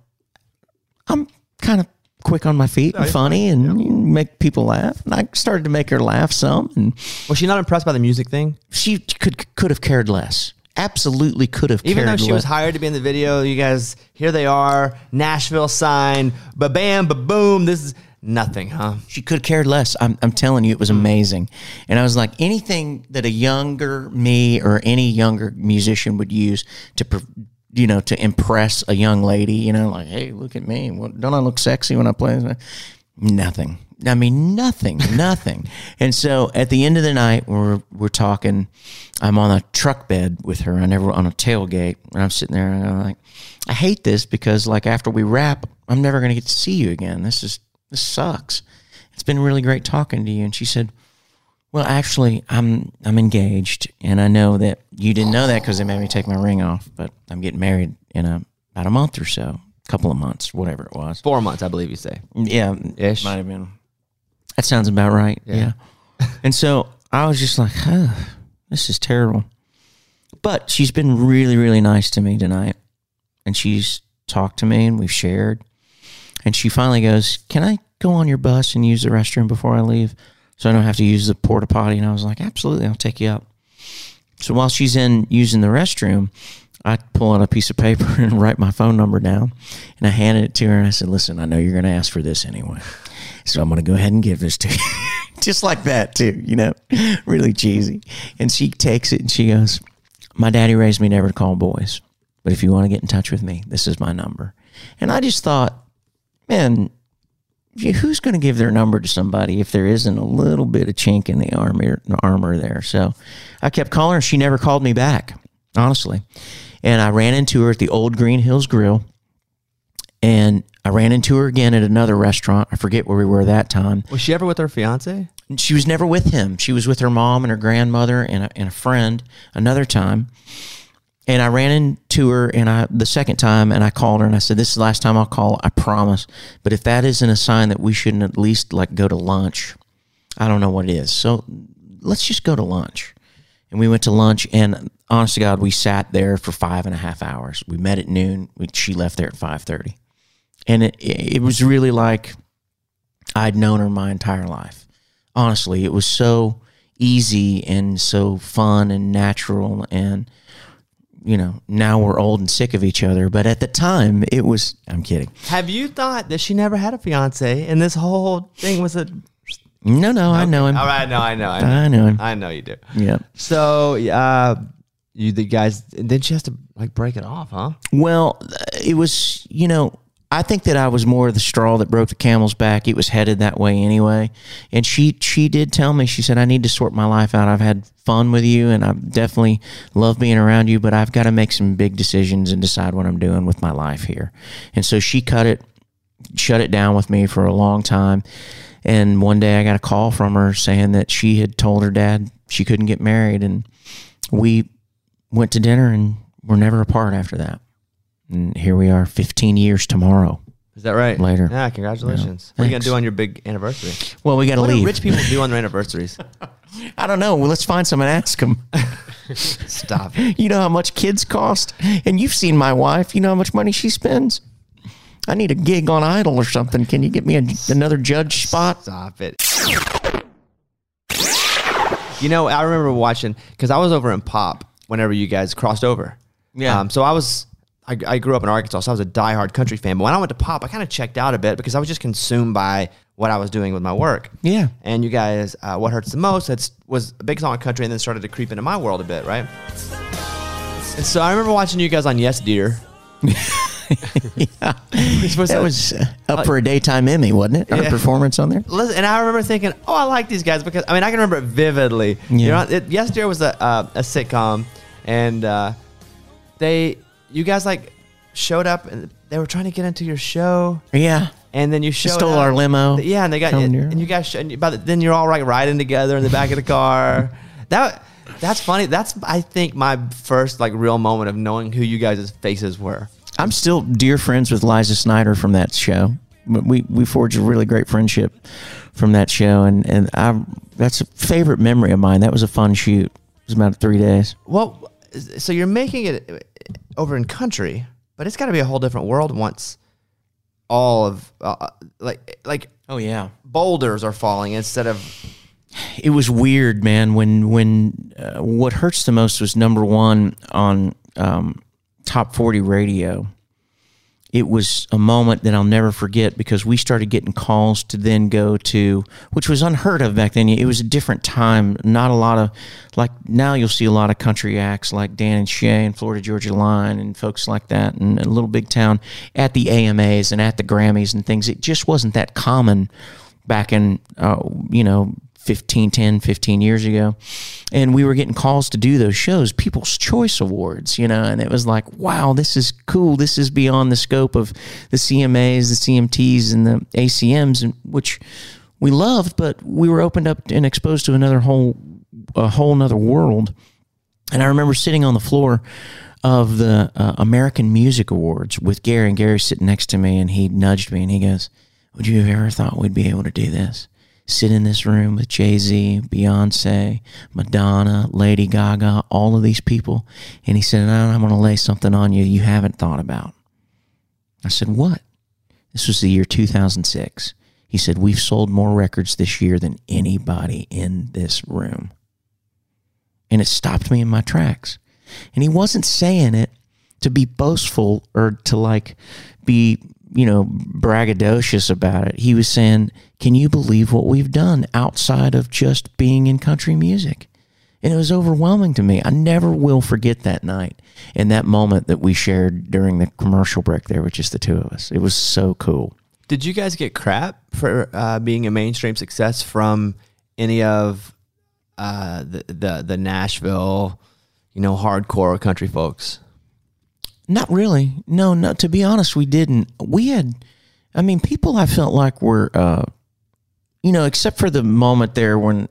Speaker 3: I'm kind of quick on my feet and oh, funny, and make people laugh. And I started to make her laugh some, and
Speaker 1: Was she not impressed by the music thing?
Speaker 3: she could could have cared less. Absolutely could have. Cared.
Speaker 1: Even though she was hired to be in the video, you guys, here they are, Nashville sign, ba bam, ba boom. This is nothing, huh?
Speaker 3: She could have cared less. I'm, I'm telling you, it was mm. amazing. And I was like, anything that a younger me or any younger musician would use to, you know, to impress a young lady, you know, like, hey, look at me. What, don't I look sexy when I play? Nothing. I mean, nothing, *laughs* nothing. And so at the end of the night, we're we're talking. I'm on a truck bed with her. I never on a tailgate, and I'm sitting there, and I'm like, I hate this because like after we wrap, I'm never going to get to see you again. This is this sucks. It's been really great talking to you. And she said, Well, actually, I'm I'm engaged, and I know that you didn't know that because they made me take my ring off. But I'm getting married in a, about a month or so, couple of months, whatever it was.
Speaker 1: Four months, I believe you say.
Speaker 3: Yeah,
Speaker 1: Ish.
Speaker 3: might have been. That sounds about right. Yeah. and so I was just like, huh, this is terrible. But she's been really, really nice to me tonight. And she's talked to me and we've shared. And she finally goes, Can I go on your bus and use the restroom before I leave? So I don't have to use the porta potty. And I was like, Absolutely, I'll take you up. So while she's in using the restroom, I pull out a piece of paper *laughs* and write my phone number down. And I handed it to her and I said, Listen, I know you're going to ask for this anyway. So I'm going to go ahead and give this to you. *laughs* Just like that, too, you know, *laughs* really cheesy. And she takes it and she goes, My daddy raised me never to call boys. But if you want to get in touch with me, this is my number. And I just thought, man, who's going to give their number to somebody if there isn't a little bit of chink in the armor, armor there? So I kept calling her. She never called me back, honestly. And I ran into her at the old Green Hills Grill. And I ran into her again at another restaurant. I forget where we were that time.
Speaker 1: Was she ever with her fiance?
Speaker 3: she was never with him. She was with her mom and her grandmother and a, and a friend another time. And I ran into her and I the second time and I called her and I said, This is the last time I'll call, I promise. But if that isn't a sign that we shouldn't at least like go to lunch, I don't know what it is. So let's just go to lunch. And we went to lunch and honest to God, we sat there for five and a half hours. We met at noon. We, she left there at five thirty. And it it was really like I'd known her my entire life. Honestly, it was so easy and so fun and natural and you know, now we're old and sick of each other, but at the time it was I'm kidding.
Speaker 1: Have you thought that she never had a fiance and this whole thing was a
Speaker 3: No, no, I know him.
Speaker 1: All right, no, I know, I know,
Speaker 3: I know him.
Speaker 1: I know you do.
Speaker 3: Yeah.
Speaker 1: So, uh, you the guys then she has to like break it off, huh?
Speaker 3: Well, it was, you know, I think that I was more the straw that broke the camel's back. It was headed that way anyway. And she she did tell me, she said, I need to sort my life out. I've had fun with you and I definitely love being around you, but I've got to make some big decisions and decide what I'm doing with my life here. And so she cut it, shut it down with me for a long time. And one day I got a call from her saying that she had told her dad she couldn't get married. And we went to dinner and were never apart after that. And here we are 15 years tomorrow.
Speaker 1: Is that right?
Speaker 3: Later.
Speaker 1: Yeah, congratulations. What are you gonna do on your big anniversary?
Speaker 3: Well, we got to leave.
Speaker 1: What rich people do on their anniversaries? *laughs*
Speaker 3: I don't know. Well, let's find someone and ask them. *laughs*
Speaker 1: Stop.
Speaker 3: You know how much kids cost? And you've seen my wife. You know how much money she spends? I need a gig on Idol or something. Can you get me a, another judge spot?
Speaker 1: Stop it. You know, I remember watching because I was over in Pop whenever you guys crossed over.
Speaker 3: Yeah.
Speaker 1: Um, so I was, I, I grew up in Arkansas, so I was a diehard country fan. But when I went to Pop, I kind of checked out a bit because I was just consumed by what I was doing with my work.
Speaker 3: Yeah.
Speaker 1: And you guys, uh, what hurts the most? That's was a big song of country, and then started to creep into my world a bit, right? And so I remember watching you guys on Yes Dear. *laughs*
Speaker 3: yeah. That was uh, up for a daytime Emmy, wasn't it? Our
Speaker 1: Yeah.
Speaker 3: performance on there.
Speaker 1: Listen, and I remember thinking, oh, I like these guys because I mean I can remember it vividly. You
Speaker 3: Yeah.
Speaker 1: know, it, Yes Dear was a uh, a sitcom, and uh, they you guys like showed up and they were trying to get into your show,
Speaker 3: Yeah.
Speaker 1: and then you showed
Speaker 3: stole
Speaker 1: up-
Speaker 3: our limo.
Speaker 1: Yeah, and they got and, and you guys sh- and you- the, then you're all right riding together in the back of the car. *laughs* that that's funny. That's I think my first like real moment of knowing who you guys' faces were.
Speaker 3: I'm still dear friends with Liza Snyder from that show. We we forged a really great friendship from that show, and and I that's a favorite memory of mine. That was a fun shoot. It was about three days.
Speaker 1: Well, so you're making it over in country, but it's got to be a whole different world once all of uh, like like
Speaker 3: Oh yeah,
Speaker 1: boulders are falling instead of
Speaker 3: it was weird, man. When when uh, what hurts the most was number one on um, top forty radio. It was a moment that I'll never forget because we started getting calls to then go to, which was unheard of back then. It was a different time. Not a lot of, like now you'll see a lot of country acts like Dan and Shay and Florida Georgia Line and folks like that, and a little big town at the AMAs and at the Grammys and things. It just wasn't that common back in, uh, you know, 15, 10, 15 years ago. And we were getting calls to do those shows, People's Choice Awards, you know, and it was like, wow, this is cool. This is beyond the scope of the CMAs, the CMTs, and the ACMs, and which we loved, but we were opened up and exposed to another whole, a whole nother world. And I remember sitting on the floor of the uh, American Music Awards with Gary, and Gary sitting next to me, and he nudged me and he goes, Would you have ever thought we'd be able to do this? Sit in this room with Jay Z, Beyonce, Madonna, Lady Gaga, all of these people. And he said, "Now I'm going to lay something on you you haven't thought about. I said, What? This was the year 2006. He said, We've sold more records this year than anybody in this room and it stopped me in my tracks. And he wasn't saying it to be boastful or to like be, you know, braggadocious about it. He was saying, Can you believe what we've done outside of just being in country music? And it was overwhelming to me. I never will forget that night and that moment that we shared during the commercial break there with just the two of us. It was so cool.
Speaker 1: Did you guys get crap for uh, being a mainstream success from any of uh, the, the the Nashville, you know, hardcore country folks?
Speaker 3: Not really. No, no. To be honest, we didn't. We had, I mean, people I felt like were uh, you know, except for the moment there when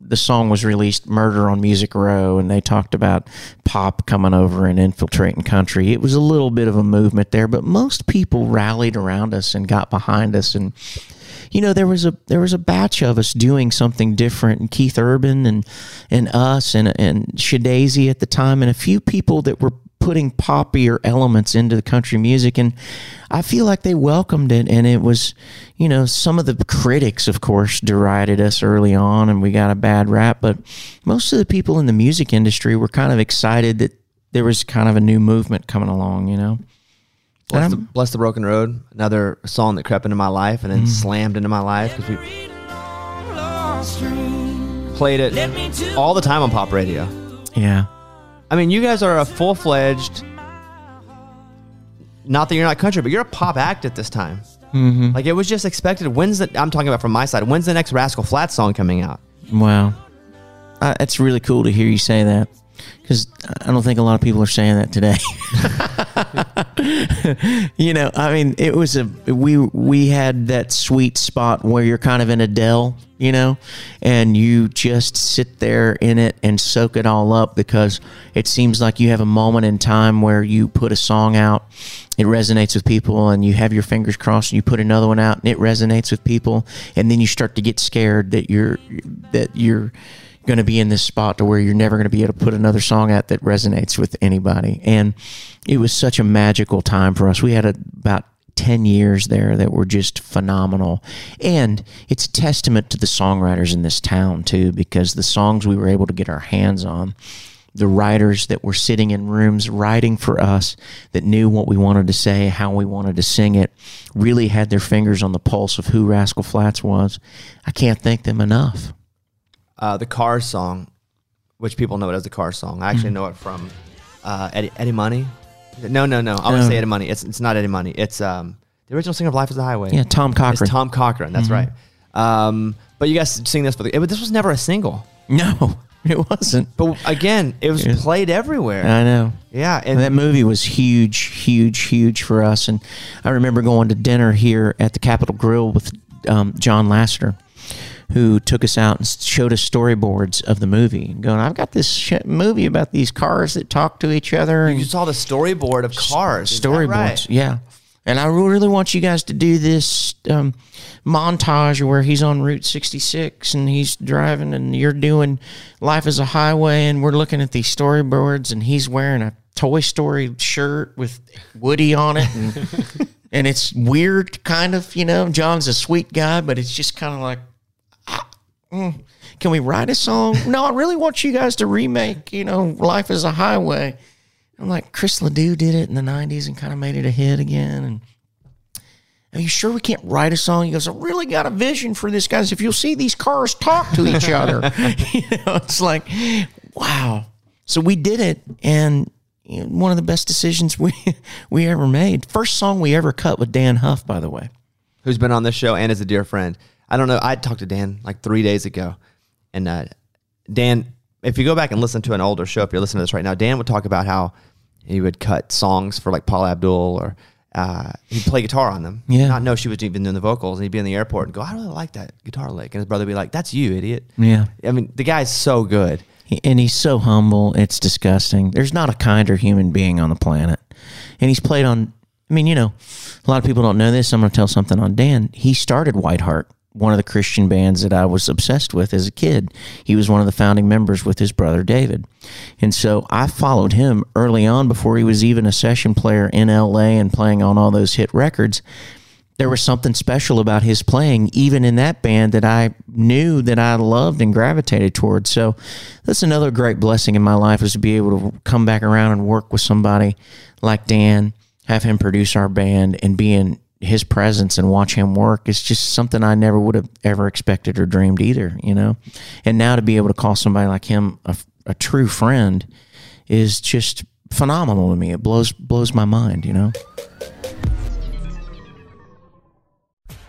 Speaker 3: the song was released, Murder on Music Row, and they talked about pop coming over and infiltrating country. It was a little bit of a movement there, but most people rallied around us and got behind us and you know there was a there was a batch of us doing something different and Keith Urban and and us and and SHeDAISY at the time and a few people that were putting poppier elements into the country music and I feel like they welcomed it and it was you know some of the critics of course derided us early on and we got a bad rap but most of the people in the music industry were kind of excited that there was kind of a new movement coming along you know
Speaker 1: Bless the, Bless the Broken Road, another song that crept into my life and then
Speaker 3: Mm.
Speaker 1: slammed into my life because we played it all the time on pop radio.
Speaker 3: yeah
Speaker 1: I mean, you guys are a full fledged, not that you're not country, but you're a pop act at this time. Mm-hmm. Like it was just expected. When's the, I'm talking about from my side, when's the next Rascal Flatts song coming out?
Speaker 3: Wow. Uh, it's really cool to hear you say that because I don't think a lot of people are saying that today. *laughs* *laughs* *laughs* you know, I mean, it was a we we had that sweet spot where you're kind of in a dell, you know, and you just sit there in it and soak it all up because it seems like you have a moment in time where you put a song out, it resonates with people, and you have your fingers crossed, and you put another one out, and it resonates with people, and then you start to get scared that you're that you're going to be in this spot to where you're never going to be able to put another song out that resonates with anybody. And it was such a magical time for us. We had a, about 10 years there that were just phenomenal. And it's a testament to the songwriters in this town, too, because the songs we were able to get our hands on, the writers that were sitting in rooms writing for us that knew what we wanted to say, how we wanted to sing it, really had their fingers on the pulse of who Rascal Flatts was. I can't thank them enough.
Speaker 1: Uh, the Cars song, which people know it as the Cars song. I actually know it from uh, Eddie, Eddie Money. No, no, no. I want to say Eddie Money. It's it's not Eddie Money. It's um the original singer of Life is the Highway.
Speaker 3: Yeah, Tom Cochrane. Mm-hmm.
Speaker 1: It's Tom Cochrane. That's right. Um, but you guys sing this for the. But this was never a single.
Speaker 3: No, *laughs* it wasn't.
Speaker 1: But again, it was played everywhere.
Speaker 3: I know.
Speaker 1: yeah,
Speaker 3: And
Speaker 1: and
Speaker 3: that movie was huge, huge, huge for us. And I remember going to dinner here at the Capitol Grille with um, John Lasseter, who took us out and showed us storyboards of the movie. And going, I've got this sh- movie about these cars that talk to each other. And
Speaker 1: you saw the storyboard of Cars. That
Speaker 3: storyboards.
Speaker 1: right?
Speaker 3: Yeah. And I really want you guys to do this um, montage where he's on Route 66 and he's driving and you're doing Life as a Highway and we're looking at these storyboards and he's wearing a Toy Story shirt with Woody on it. And, *laughs* and it's weird, kind of, you know. John's a sweet guy, but it's just kind of like, mm, can we write a song? *laughs* No, I really want you guys to remake, you know, Life is a Highway. I'm like, Chris LeDoux did it in the 90s and kind of made it a hit again. And are you sure we can't write a song? He goes, I really got a vision for this, guys. If you'll see these cars talk to each other, *laughs* *laughs* you know, it's like, wow. So we did it, and you know, one of the best decisions we we ever made. First song we ever cut with Dann Huff, by the way.
Speaker 1: who's been on this show and is a dear friend. I don't know. I talked to Dann like three days ago, and uh, Dann, if you go back and listen to an older show, if you're listening to this right now, Dann would talk about how he would cut songs for like Paula Abdul or uh, he'd play guitar on them.
Speaker 3: Yeah.
Speaker 1: not know she was even doing the vocals, and he'd be in the airport and go, "I really like that guitar lick," and his brother would be like, "That's you, idiot."
Speaker 3: Yeah.
Speaker 1: I mean, the guy's so good.
Speaker 3: He- and he's so humble. It's disgusting. There's not a kinder human being on the planet. And he's played on. I mean, you know, a lot of people don't know this. I'm going to tell something on Dann. He started Whiteheart, one of the Christian bands that I was obsessed with as a kid. He was one of the founding members with his brother David. And so I followed him early on before he was even a session player in LA and playing on all those hit records there was something special about his playing, even in that band, that I knew that I loved and gravitated towards. So that's another great blessing in my life is to be able to come back around and work with somebody like Dann, have him produce our band, and be in his presence and watch him work. It's just something I never would have ever expected or dreamed either, you know. And now to be able to call somebody like him a, a true friend is just phenomenal to me. It blows blows my mind, you know.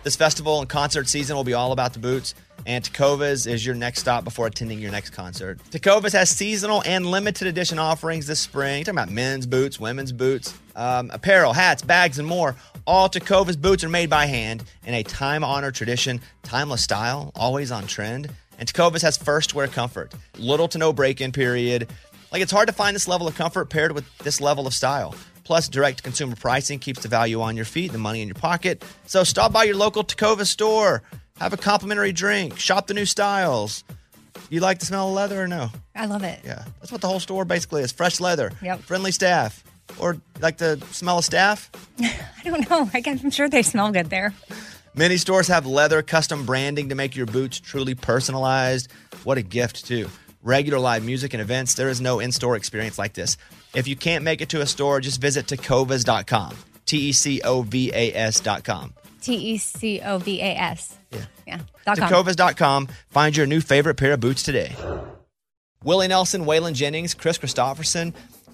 Speaker 1: This festival and concert season will be all about the boots, and Tecovas is your next stop before attending your next concert. Tecovas has seasonal and limited edition offerings this spring. You're talking about men's boots, women's boots, um, apparel, hats, bags, and more. All Tecovas boots are made by hand in a time honored tradition, timeless style, always on trend. And Tecovas has first wear comfort, little to no break in period. Like it's hard to find this level of comfort paired with this level of style. Plus, direct consumer pricing keeps the value on your feet, the money in your pocket. So stop by your local Tecovas store, have a complimentary drink, shop the new styles. You like the smell of leather or no?
Speaker 2: I love it.
Speaker 1: Yeah, that's what the whole store basically is fresh leather,
Speaker 2: Yep.
Speaker 1: friendly staff. Or like the smell of staff? *laughs*
Speaker 2: I don't know. I guess I'm sure they smell good there.
Speaker 1: Many stores have leather custom branding to make your boots truly personalized. What a gift, too. Regular live music and events, there is no in store experience like this. If you can't make it to a store, just visit tecovas.com. T E C O V A S.com.
Speaker 2: T E C O V A S.
Speaker 1: Yeah.
Speaker 2: Yeah. Dot com.
Speaker 1: Tecovas.com. Find your new favorite pair of boots today. Willie Nelson, Waylon Jennings, Kris Kristofferson.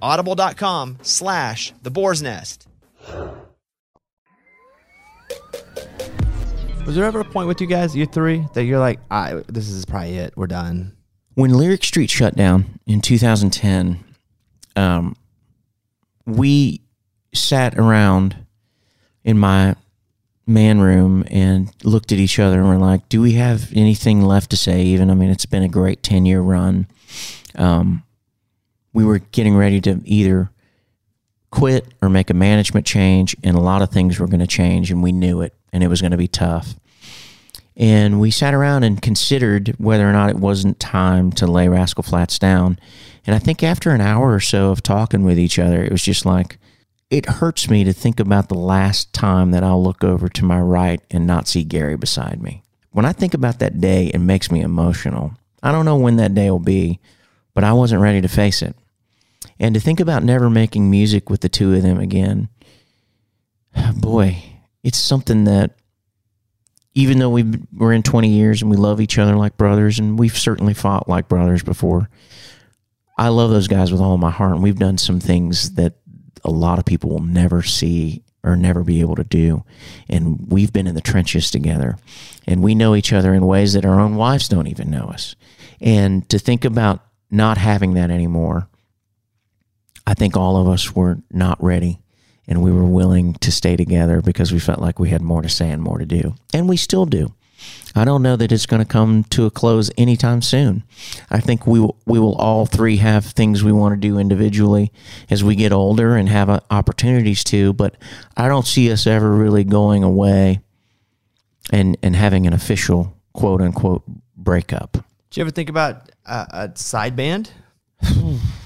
Speaker 1: audible.com slash the boar's nest.
Speaker 5: Was there ever a point with you guys, you three, that you're like, I this is probably it. We're done.
Speaker 3: when Lyric Street shut down in 2010, um, we sat around in my man room and looked at each other and were like, "Do we have anything left to say?" Even I mean, it's been a great 10 year run. Um, we were getting ready to either quit or make a management change, and a lot of things were going to change, and we knew it, and it was going to be tough. And we sat around and considered whether or not it wasn't time to lay Rascal Flatts down. And I think after an hour or so of talking with each other, it was just like, it hurts me to think about the last time that I'll look over to my right and not see Gary beside me. When I think about that day, it makes me emotional. I don't know when that day will be, but I wasn't ready to face it. And to think about never making music with the two of them again, *sighs* boy, it's something that even though we we're in 20 years and we love each other like brothers and we've certainly fought like brothers before i love those guys with all my heart. And we've done some things that a lot of people will never see or never be able to do. And we've been in the trenches together. And we know each other in ways that our own wives don't even know us. And to think about not having that anymore i think all of us were not ready and we were willing to stay together because we felt like we had more to say and more to do. And we still do. I don't know that it's going to come to a close anytime soon. I think we will, we will all three have things we want to do individually as we get older and have uh, opportunities to, but I don't see us ever really going away and and having an official quote unquote breakup.
Speaker 5: Do you ever think about uh, a side band? *sighs* *sighs* *sighs*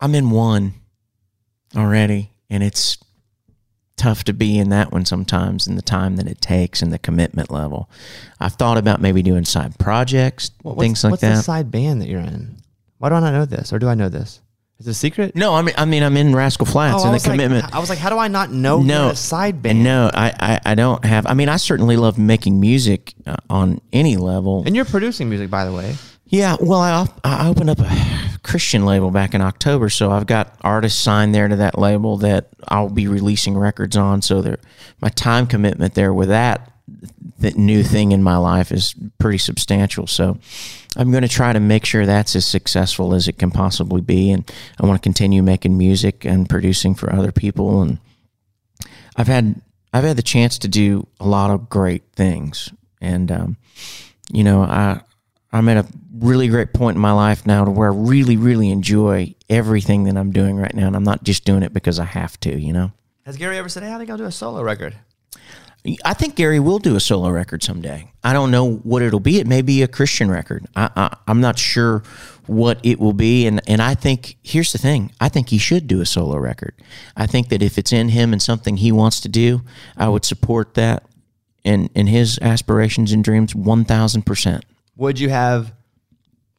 Speaker 3: I'm in one already, and it's tough to be in that one sometimes and the time that it takes and the commitment level. I've thought about maybe doing side projects,
Speaker 5: What-
Speaker 3: things
Speaker 5: what's,
Speaker 3: like
Speaker 5: what's the side band that you're in? Why do I not know this, or do I know this? Is it a secret?
Speaker 3: no, I mean, I mean, I'm in Rascal Flatts
Speaker 5: Oh,
Speaker 3: and the
Speaker 5: like-
Speaker 3: commitment.
Speaker 5: I was like, how do I not know
Speaker 3: no
Speaker 5: side band?
Speaker 3: No, I, I, I don't have. I mean, I certainly love making music uh, on any level.
Speaker 5: And you're producing music, by the way.
Speaker 3: Yeah, well, I I opened up a Christian label back in October, so I've got artists signed there to that label that I'll be releasing records on. So my time commitment there with that that new thing in my life is pretty substantial. So I'm going to try to make sure that's as successful as it can possibly be, and I want to continue making music and producing for other people. And I've had I've had the chance to do a lot of great things, and um, you know I I'm at a really great point in my life now to where I really really enjoy everything that I'm doing right now, and I'm not just doing it because I have to. You know.
Speaker 1: Has Gary ever said, "Hey, I think I'll do a solo record"?
Speaker 3: I think Gary will do a solo record someday. I don't know what it'll be. It may be a Christian record. I, I, I'm not sure what it will be. And, and I think, here's the thing I think he should do a solo record. I think that if it's in him and something he wants to do, I would support that and, and his aspirations and dreams 1000%.
Speaker 1: Would you have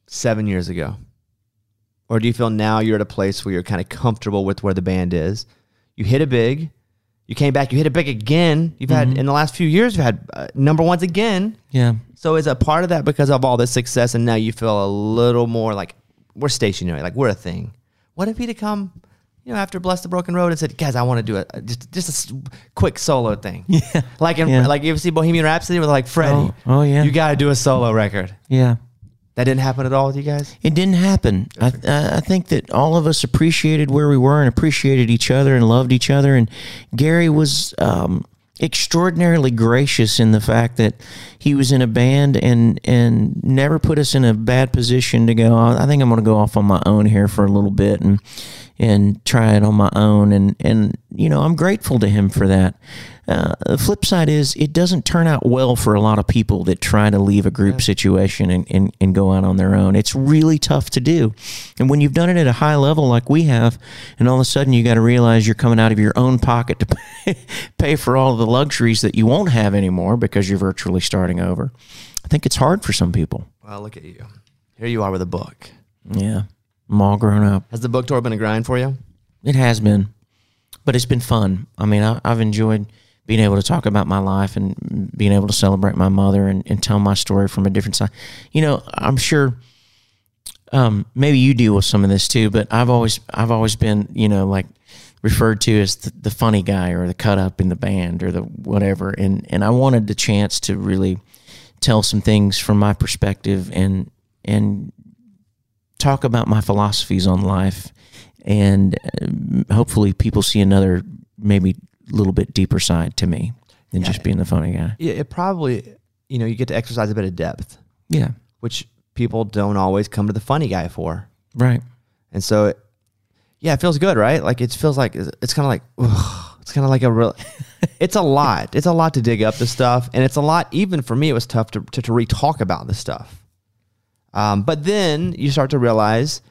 Speaker 1: seven years ago? Or do you feel now you're at a place where you're kind of comfortable with where the band is? You hit a big. You came back. You hit a big again. You've had in the last few years. You've had uh, number ones again.
Speaker 3: Yeah.
Speaker 1: So is a part of that because of all this success, and now you feel a little more like we're stationary, like we're a thing. What if he'd have come, you know, after Bless the Broken Road and said, "Guys, I want to do a just just a quick solo thing." *laughs* Yeah, like in,
Speaker 3: Yeah.
Speaker 1: like you ever see Bohemian Rhapsody with like Freddie?
Speaker 3: Oh, oh, yeah.
Speaker 1: you got to do a solo record.
Speaker 3: Yeah.
Speaker 1: That didn't happen at all with you guys.
Speaker 3: It didn't happen. I, I I think that all of us appreciated where we were and appreciated each other and loved each other. And Gary was um, extraordinarily gracious in the fact that he was in a band and and never put us in a bad position to go. I think I'm going to go off on my own here for a little bit and and try it on my own. And and you know I'm grateful to him for that. Uh, the flip side is it doesn't turn out well for a lot of people that try to leave a group situation and, and, and go out on their own. It's really tough to do. And when you've done it at a high level like we have, and all of a sudden you got to realize you're coming out of your own pocket to pay, *laughs* pay for all the luxuries that you won't have anymore because you're virtually starting over. I think it's hard for some people.
Speaker 1: Well, look at you. Here you are with a book.
Speaker 3: Yeah. I'm all grown up.
Speaker 1: Has the book tour been a grind for you?
Speaker 3: It has been, but it's been fun. I mean, I, I've enjoyed being able to talk about my life and being able to celebrate my mother and, and tell my story from a different side. You know, I'm sure um, maybe you deal with some of this too, but I've always I've always been you know like referred to as the, the funny guy or the cut up in the band or the whatever, and and I wanted the chance to really tell some things from my perspective and and talk about my philosophies on life and uh, hopefully people see another maybe a little bit deeper side to me than just being the funny guy.
Speaker 1: Yeah, it probably, you know, you get to exercise a bit of depth,
Speaker 3: Yeah.
Speaker 1: which people don't always come to the funny guy for.
Speaker 3: Right.
Speaker 1: And so, it, yeah, it feels good, right? Like it feels like it's kind of like ugh, it's kind of like a real. *laughs* it's a lot. It's a lot to dig up the stuff, and it's a lot. Even for me, it was tough to to, to re-talk about the stuff. Um, but then you start to realize,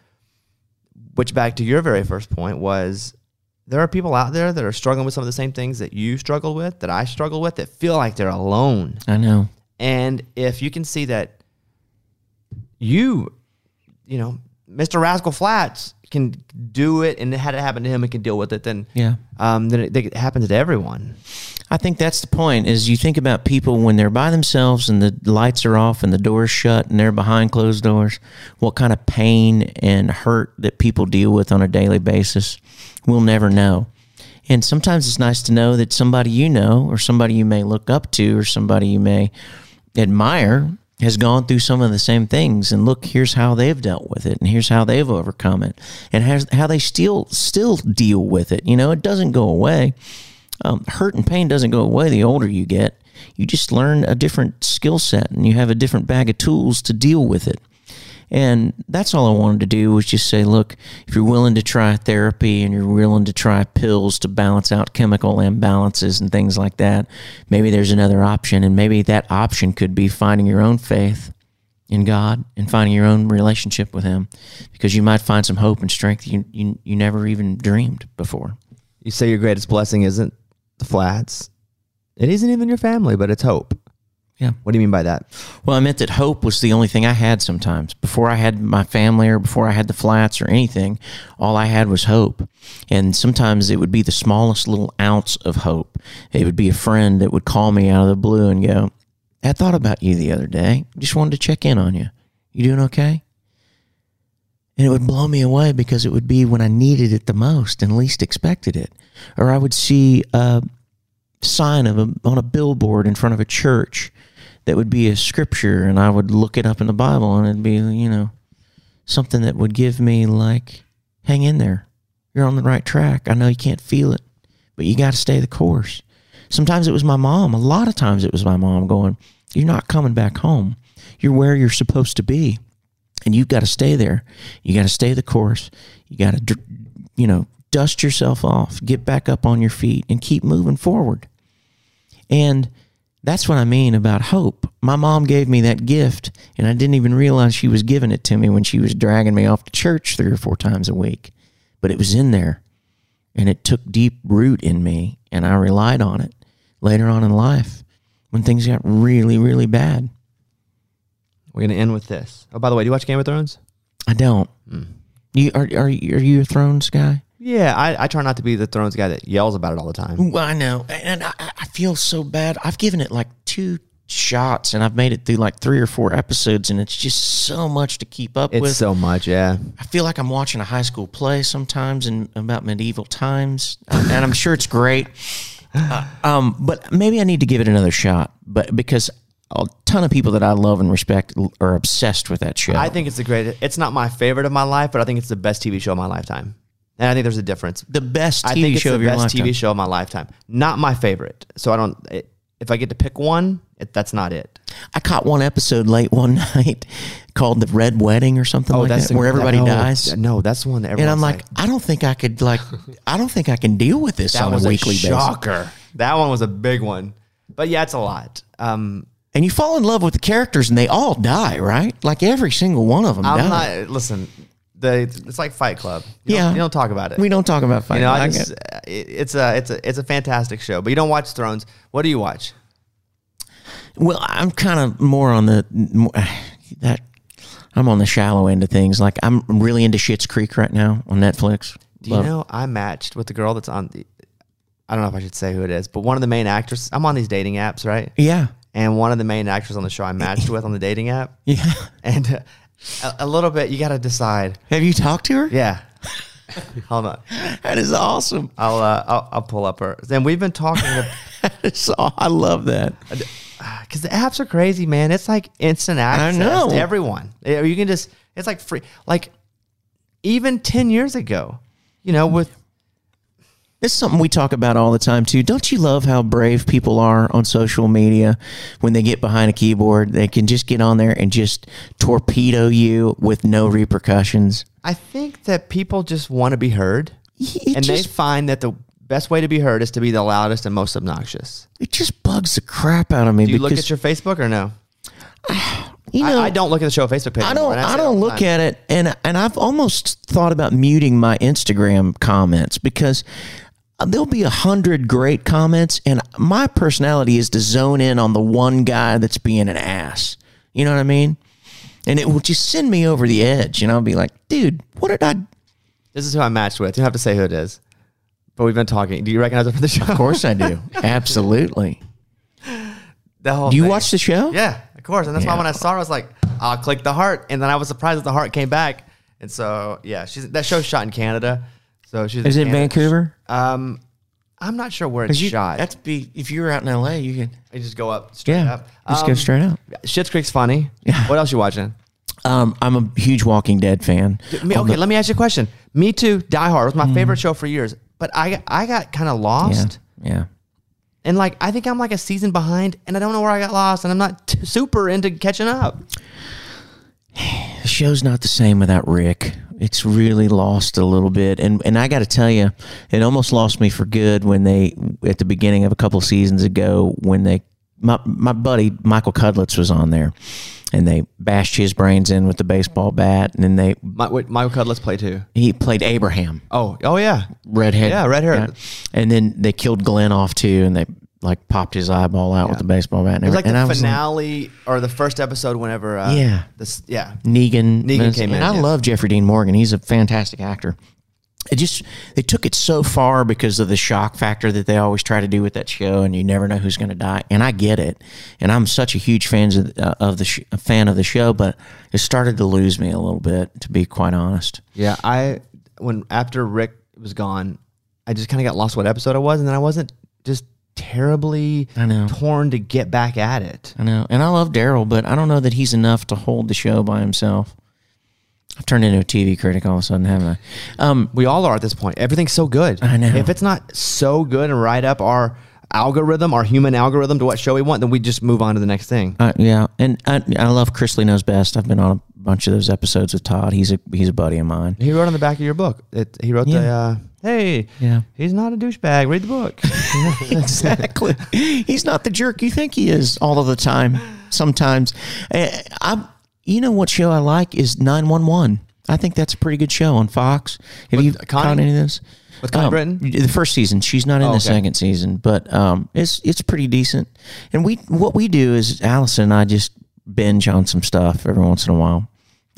Speaker 1: which back to your very first point was, there are people out there that are struggling with some of the same things that you struggle with, that I struggle with, that feel like they're alone.
Speaker 3: I know.
Speaker 1: And if you can see that you, you know, Mr. Rascal Flatts can do it and had it happen to him and can deal with it, then
Speaker 3: Yeah.
Speaker 1: um, then it, it happens to everyone.
Speaker 3: I think that's the point is you think about people when they're by themselves and the lights are off and the doors shut and they're behind closed doors, what kind of pain and hurt that people deal with on a daily basis. We'll never know. And sometimes it's nice to know that somebody you know or somebody you may look up to or somebody you may admire has gone through some of the same things and look here's how they've dealt with it and here's how they've overcome it and how they still still deal with it you know it doesn't go away um, hurt and pain doesn't go away the older you get. You just learn a different skill set and you have a different bag of tools to deal with it. And that's all I wanted to do was just say, look, if you're willing to try therapy and you're willing to try pills to balance out chemical imbalances and things like that, maybe there's another option. And maybe that option could be finding your own faith in God and finding your own relationship with Him because you might find some hope and strength you, you, you never even dreamed before.
Speaker 1: You say your greatest blessing isn't the flatts. It isn't even your family, but it's hope.
Speaker 3: Yeah.
Speaker 1: What do you mean by that?
Speaker 3: Well, I meant that hope was the only thing I had sometimes. Before I had my family or before I had the flatts or anything, all I had was hope. And sometimes it would be the smallest little ounce of hope. It would be a friend that would call me out of the blue and go, I thought about you the other day. Just wanted to check in on you. You doing okay? And it would blow me away because it would be when I needed it the most and least expected it. Or I would see a sign of a, on a billboard in front of a church that would be a scripture and I would look it up in the Bible and it'd be, you know, something that would give me like, hang in there. You're on the right track. I know you can't feel it, but you got to stay the course. Sometimes it was my mom. A lot of times it was my mom going, You're not coming back home. You're where you're supposed to be. And you've got to stay there. You got to stay the course. You got to, you know, dust yourself off, get back up on your feet, and keep moving forward. And that's what I mean about hope. My mom gave me that gift, and I didn't even realize she was giving it to me when she was dragging me off to church three or four times a week. But it was in there, and it took deep root in me, and I relied on it later on in life when things got really, really bad.
Speaker 1: We're gonna end with this. Oh, by the way, do you watch Game of Thrones?
Speaker 3: I don't. You are are you, are you a Thrones guy?
Speaker 1: Yeah, I, I try not to be the Thrones guy that yells about it all the time.
Speaker 3: Well, I know, and I, I feel so bad. I've given it like two shots, and I've made it through like three or four episodes, and it's just so much to keep up
Speaker 1: It's
Speaker 3: with.
Speaker 1: so much, yeah.
Speaker 3: I feel like I'm watching a high school play sometimes in about medieval times, and I'm sure it's great. *laughs* Uh, um, but maybe I need to give it another shot. But because a ton of people that I love and respect are obsessed with that show.
Speaker 1: I think it's the greatest. It's not my favorite of my life, but I think it's the best TV show of my lifetime. And I think there's a difference.
Speaker 3: the best TV
Speaker 1: I think it's
Speaker 3: show
Speaker 1: the
Speaker 3: of your
Speaker 1: best
Speaker 3: lifetime.
Speaker 1: TV show of my lifetime. Not my favorite. So I don't. It, if I get to pick one, it, that's not it.
Speaker 3: I caught one episode late one *laughs* night called "The Red Wedding" or something like that,
Speaker 1: Oh, the-
Speaker 3: where everybody
Speaker 1: no,
Speaker 3: dies.
Speaker 1: No, that's the one that
Speaker 3: everybody
Speaker 1: And
Speaker 3: I'm like, I don't think I could like, I don't think I can deal with this
Speaker 1: that
Speaker 3: on
Speaker 1: was
Speaker 3: a weekly basis.
Speaker 1: shocker. That one was a big one. But yeah, it's a lot. Um,
Speaker 3: And you fall in love with the characters, and they all die, right? Like every single one of them
Speaker 1: I'm
Speaker 3: die.
Speaker 1: not. Listen, the it's like Fight Club. You
Speaker 3: Yeah.
Speaker 1: don't, you don't talk about it.
Speaker 3: we don't talk about
Speaker 1: You
Speaker 3: fighting.
Speaker 1: know, I
Speaker 3: I
Speaker 1: just,
Speaker 3: get-
Speaker 1: it- it's a it's a it's a fantastic show. But you don't watch Thrones. What do you watch?
Speaker 3: well, I'm kind of more on the more, *sighs* that. I'm on the shallow end of things. Like I'm really into Schitt's Creek right now on Netflix.
Speaker 1: Do you
Speaker 3: Love-
Speaker 1: know I matched with the girl that's on the? I don't know if I should say who it is, but one of the main actors. I'm on these dating apps, right?
Speaker 3: Yeah,
Speaker 1: And one of the main actors on the show I matched with on the dating app. *laughs*
Speaker 3: yeah.
Speaker 1: And uh, a, a little bit, you got to decide.
Speaker 3: Have you talked to her?
Speaker 1: Yeah. *laughs* Hold on.
Speaker 3: That is awesome.
Speaker 1: I'll, uh, I'll I'll pull up her. Then we've been talking *laughs*
Speaker 3: So I love that.
Speaker 1: because *sighs* the apps are crazy, man. It's like instant access to everyone. You can just it's like free. Like even ten years ago, you know, with
Speaker 3: This is something we talk about all the time too. Don't you love how brave people are on social media when they get behind a keyboard? They can just get on there and just torpedo you with no repercussions.
Speaker 1: I think that people just want to be heard,
Speaker 3: It
Speaker 1: and
Speaker 3: just,
Speaker 1: they find that the best way to be heard is to be the loudest and most obnoxious.
Speaker 3: it just bugs the crap out of me
Speaker 1: Do you
Speaker 3: because
Speaker 1: look at your Facebook or no? *sighs*
Speaker 3: you know
Speaker 1: I, I don't look at the show Facebook page.
Speaker 3: I don't. I
Speaker 1: say
Speaker 3: don't look at it, and and I've almost thought about muting my Instagram comments because Uh, there'll be a hundred great comments, and my personality is to zone in on the one guy that's being an ass. You know what I mean? And it will just send me over the edge, and I'll be like, dude, what did I?
Speaker 1: This is who I matched with. You don't have to say who it is, but we've been talking. Do you recognize it from the show?
Speaker 3: Of course I do. *laughs* Absolutely.
Speaker 1: The whole
Speaker 3: Do you
Speaker 1: thing.
Speaker 3: watch the show?
Speaker 1: Yeah, of course. And that's why when I saw her, I was like, I'll click the heart. And then I was surprised that the heart came back. And so, yeah, she's that show's shot in Canada. So she's
Speaker 3: Is
Speaker 1: in
Speaker 3: it
Speaker 1: Canada.
Speaker 3: Vancouver?
Speaker 1: Um, I'm not sure where it's
Speaker 3: you-
Speaker 1: shot.
Speaker 3: That's be if you were out in L.A. You could.
Speaker 1: you just go up straight
Speaker 3: Yeah.
Speaker 1: up.
Speaker 3: Just
Speaker 1: Um,
Speaker 3: go straight out.
Speaker 1: Schitt's Creek's funny.
Speaker 3: Yeah.
Speaker 1: What else you watching?
Speaker 3: Um, I'm a huge Walking Dead fan.
Speaker 1: Me- okay,
Speaker 3: the-
Speaker 1: let me ask you a question. Me too. Die Hard was my favorite show for years, but I I got kind of
Speaker 3: yeah,
Speaker 1: lost.
Speaker 3: yeah.
Speaker 1: And like I think I'm like a season behind, and I don't know where I got lost, and I'm not t- super into catching up. *sighs*
Speaker 3: the show's not the same without Rick. It's really lost a little bit, and and I got to tell you, it almost lost me for good when they at the beginning of a couple seasons ago when they my my buddy Michael Cudlitz was on there, and they bashed his brains in with the baseball bat, and then they
Speaker 1: My, wait, Michael Cudlitz play too.
Speaker 3: he played Abraham,
Speaker 1: Oh, oh yeah.
Speaker 3: redhead,
Speaker 1: Yeah, red hair.
Speaker 3: and then they killed Glenn off too, and they like popped his eyeball out with the baseball bat. And
Speaker 1: It was like the
Speaker 3: and was like,
Speaker 1: finale or the first episode whenever. Uh,
Speaker 3: Yeah.
Speaker 1: This, yeah.
Speaker 3: Negan.
Speaker 1: Negan
Speaker 3: and-
Speaker 1: came
Speaker 3: and
Speaker 1: in,
Speaker 3: I
Speaker 1: yeah.
Speaker 3: love Jeffrey Dean Morgan. He's a fantastic actor. It just they took it so far because of the shock factor that they always try to do with that show, and you never know who's going to die. And I get it, and I'm such a huge fan of, uh, of the sh- a fan of the show, but it started to lose me a little bit, to be quite honest.
Speaker 1: Yeah. I, when after Rick was gone, I just kind of got lost what episode I was. And then I wasn't just terribly
Speaker 3: I know.
Speaker 1: torn to get back at it.
Speaker 3: I know, and I love Daryl, but I don't know that he's enough to hold the show by himself. I've turned into a TV critic all of a sudden, haven't I? Um,
Speaker 1: We all are at this point. Everything's so good.
Speaker 3: I know.
Speaker 1: If it's not so good and right up our algorithm, our human algorithm to what show we want, then we just move on to the next thing.
Speaker 3: Uh, yeah, and I, I love Chrisley knows best. I've been on a bunch of those episodes with Todd. He's a he's a buddy of mine.
Speaker 1: He wrote on the back of your book. It, he wrote the, uh, hey,
Speaker 3: Yeah.
Speaker 1: he's not a douchebag. Read the book. *laughs*
Speaker 3: exactly. He's not the jerk you think he is all of the time. Sometimes, Eh, I, you know what show I like is Nine One One. I think that's a pretty good show on Fox. Have
Speaker 1: With
Speaker 3: you
Speaker 1: Connie?
Speaker 3: caught any of this?
Speaker 1: With Connie
Speaker 3: Um,
Speaker 1: Britton?
Speaker 3: The first season. She's not in
Speaker 1: Oh,
Speaker 3: the
Speaker 1: okay.
Speaker 3: second season, but um, it's it's pretty decent. And we what we do is Allison and I just binge on some stuff every once in a while.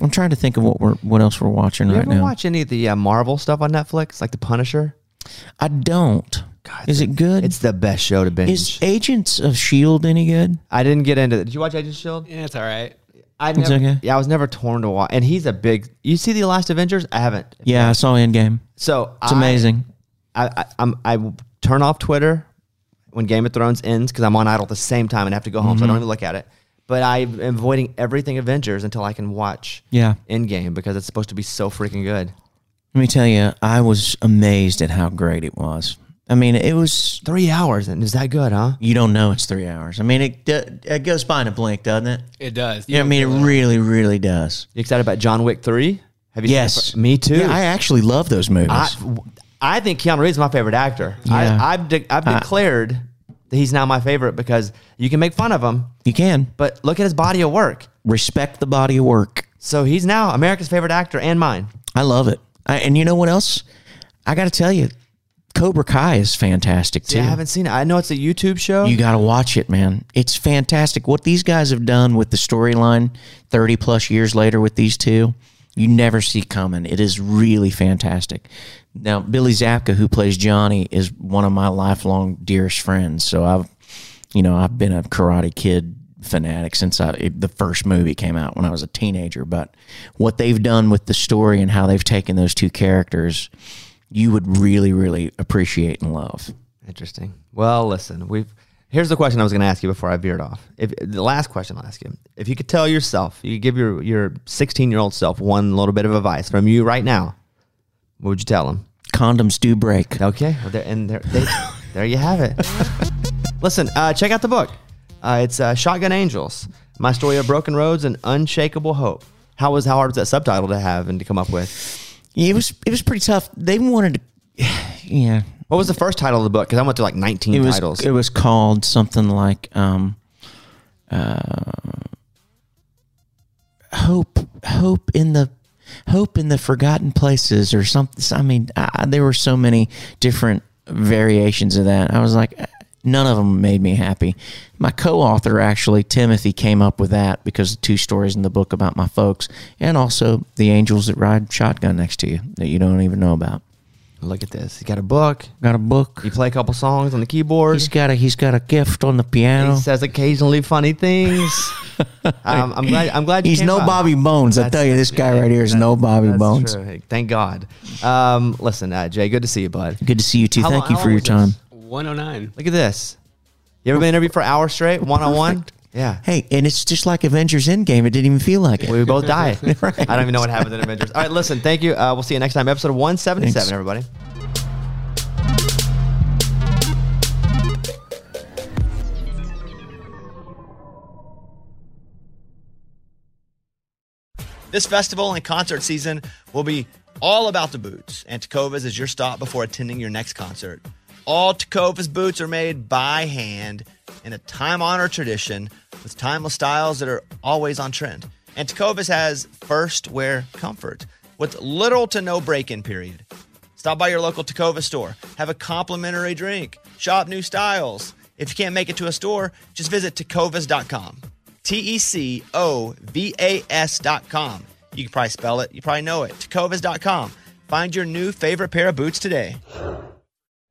Speaker 3: I'm trying to think of what we're what else we're watching
Speaker 1: you
Speaker 3: right
Speaker 1: ever
Speaker 3: now.
Speaker 1: watch any of the uh, Marvel stuff on Netflix, like The Punisher?
Speaker 3: I don't.
Speaker 1: God,
Speaker 3: is it good?
Speaker 1: It's the best show to binge.
Speaker 3: is Agents of Shield any good?
Speaker 1: I didn't get into it. Did you watch Agents of Shield?
Speaker 5: Yeah, it's all right.
Speaker 1: I never,
Speaker 3: okay.
Speaker 1: Yeah, I was never torn to watch. And he's a big. You see the last Avengers? I haven't.
Speaker 3: Yeah, I saw Endgame.
Speaker 1: So
Speaker 3: It's
Speaker 1: I-
Speaker 3: amazing.
Speaker 1: I, I I'm I turn off Twitter when Game of Thrones ends because I'm on Idol at the same time and have to go home, so I
Speaker 3: Mm-hmm.
Speaker 1: don't even look at it. But I am avoiding everything Avengers until I can watch
Speaker 3: Yeah.
Speaker 1: Endgame because it's supposed to be so freaking good.
Speaker 3: Let me tell you, I was amazed at how great it was. I mean, it was.
Speaker 1: Three hours and is that good, huh?
Speaker 3: You don't know it's three hours. I mean, it it goes by in a blink, doesn't it?
Speaker 5: It does.
Speaker 3: Yeah, I mean, it really, really does.
Speaker 1: You excited about John Wick three? Have you?
Speaker 3: Yes,
Speaker 1: Seen it? Me too.
Speaker 3: Yeah, I actually love those movies.
Speaker 1: I, I think Keanu Reeves is my favorite actor.
Speaker 3: Yeah.
Speaker 1: I, I've de- I've
Speaker 3: I-
Speaker 1: declared that he's now my favorite because you can make fun of him,
Speaker 3: you can
Speaker 1: but look at his body of work.
Speaker 3: respect the body of work.
Speaker 1: So he's now America's favorite actor and mine.
Speaker 3: I love it. I, and you know what else? I got to tell you, Cobra Kai is fantastic too.
Speaker 1: I haven't seen it. I know it's a YouTube show.
Speaker 3: You got to watch it, man. It's fantastic. What these guys have done with the storyline 30 plus years later with these two, you never see coming. It is really fantastic. Now, Billy Zabka, who plays Johnny, is one of my lifelong dearest friends. So I've, you know, I've been a Karate Kid fanatic since I, the first movie came out when I was a teenager. But what they've done with the story and how they've taken those two characters, you would really, really appreciate and love.
Speaker 1: Interesting. Well, listen, we've here's the question I was going to ask you before I veered off. If the last question I'll ask you, if you could tell yourself, you could give your your 16 year old self one little bit of advice from you right now, what would you tell him?
Speaker 3: Condoms do break.
Speaker 1: Okay, well, there, and there, they, *laughs* there you have it. Listen, uh, check out the book. Uh, it's uh, Shotgun Angels: My Story of Broken Roads and Unshakable Hope. How was how hard was that subtitle to have and to come up with?
Speaker 3: Yeah, it was it was pretty tough. They wanted to, yeah.
Speaker 1: What was the first title of the book? Because I went through like 19
Speaker 3: It was
Speaker 1: titles.
Speaker 3: it was called something like um, uh, hope hope in the hope in the forgotten places or something. I mean, I, there were so many different variations of that. I was like, none of them made me happy. My co-author actually Timothy came up with that because the two stories in the book about my folks and also the angels that ride shotgun next to you that you don't even know about.
Speaker 1: Look at this. He got a book.
Speaker 3: Got a book.
Speaker 1: You play a couple songs on the keyboard.
Speaker 3: He's got a he's got a gift on the piano.
Speaker 1: He says occasionally funny things. *laughs* um, I'm glad. I'm glad
Speaker 3: He's no
Speaker 1: by.
Speaker 3: Bobby Bones. I tell you, this guy right here is no Bobby
Speaker 1: That's
Speaker 3: Bones.
Speaker 1: true. Thank God. Um, listen, uh, Jay, good to see you, bud.
Speaker 3: Good to see you too.
Speaker 1: How
Speaker 3: Thank
Speaker 1: long-
Speaker 3: you for your time.
Speaker 1: this?
Speaker 5: 109.
Speaker 1: Look at this. You ever been interviewed for an hour straight, one on one? Yeah.
Speaker 3: Hey, and it's just like Avengers Endgame. It didn't even feel like it.
Speaker 1: We both died. *laughs* *laughs* I don't even know what happened in Avengers. All right, listen. Thank you. Uh, we'll see you next time. Episode 177,
Speaker 3: Thanks.
Speaker 1: everybody.
Speaker 7: This festival and concert season will be all about the boots, and Tecovas is your stop before attending your next concert. All Tecovas boots are made by hand in a time honored tradition with timeless styles that are always on trend. And Tecovas has first wear comfort with little to no break in period. Stop by your local Tecovas store, have a complimentary drink, shop new styles. If you can't make it to a store, just visit tecovas.com. T E C O V A S.com. You can probably spell it, you probably know it. Tecovas.com. Find your new favorite pair of boots today.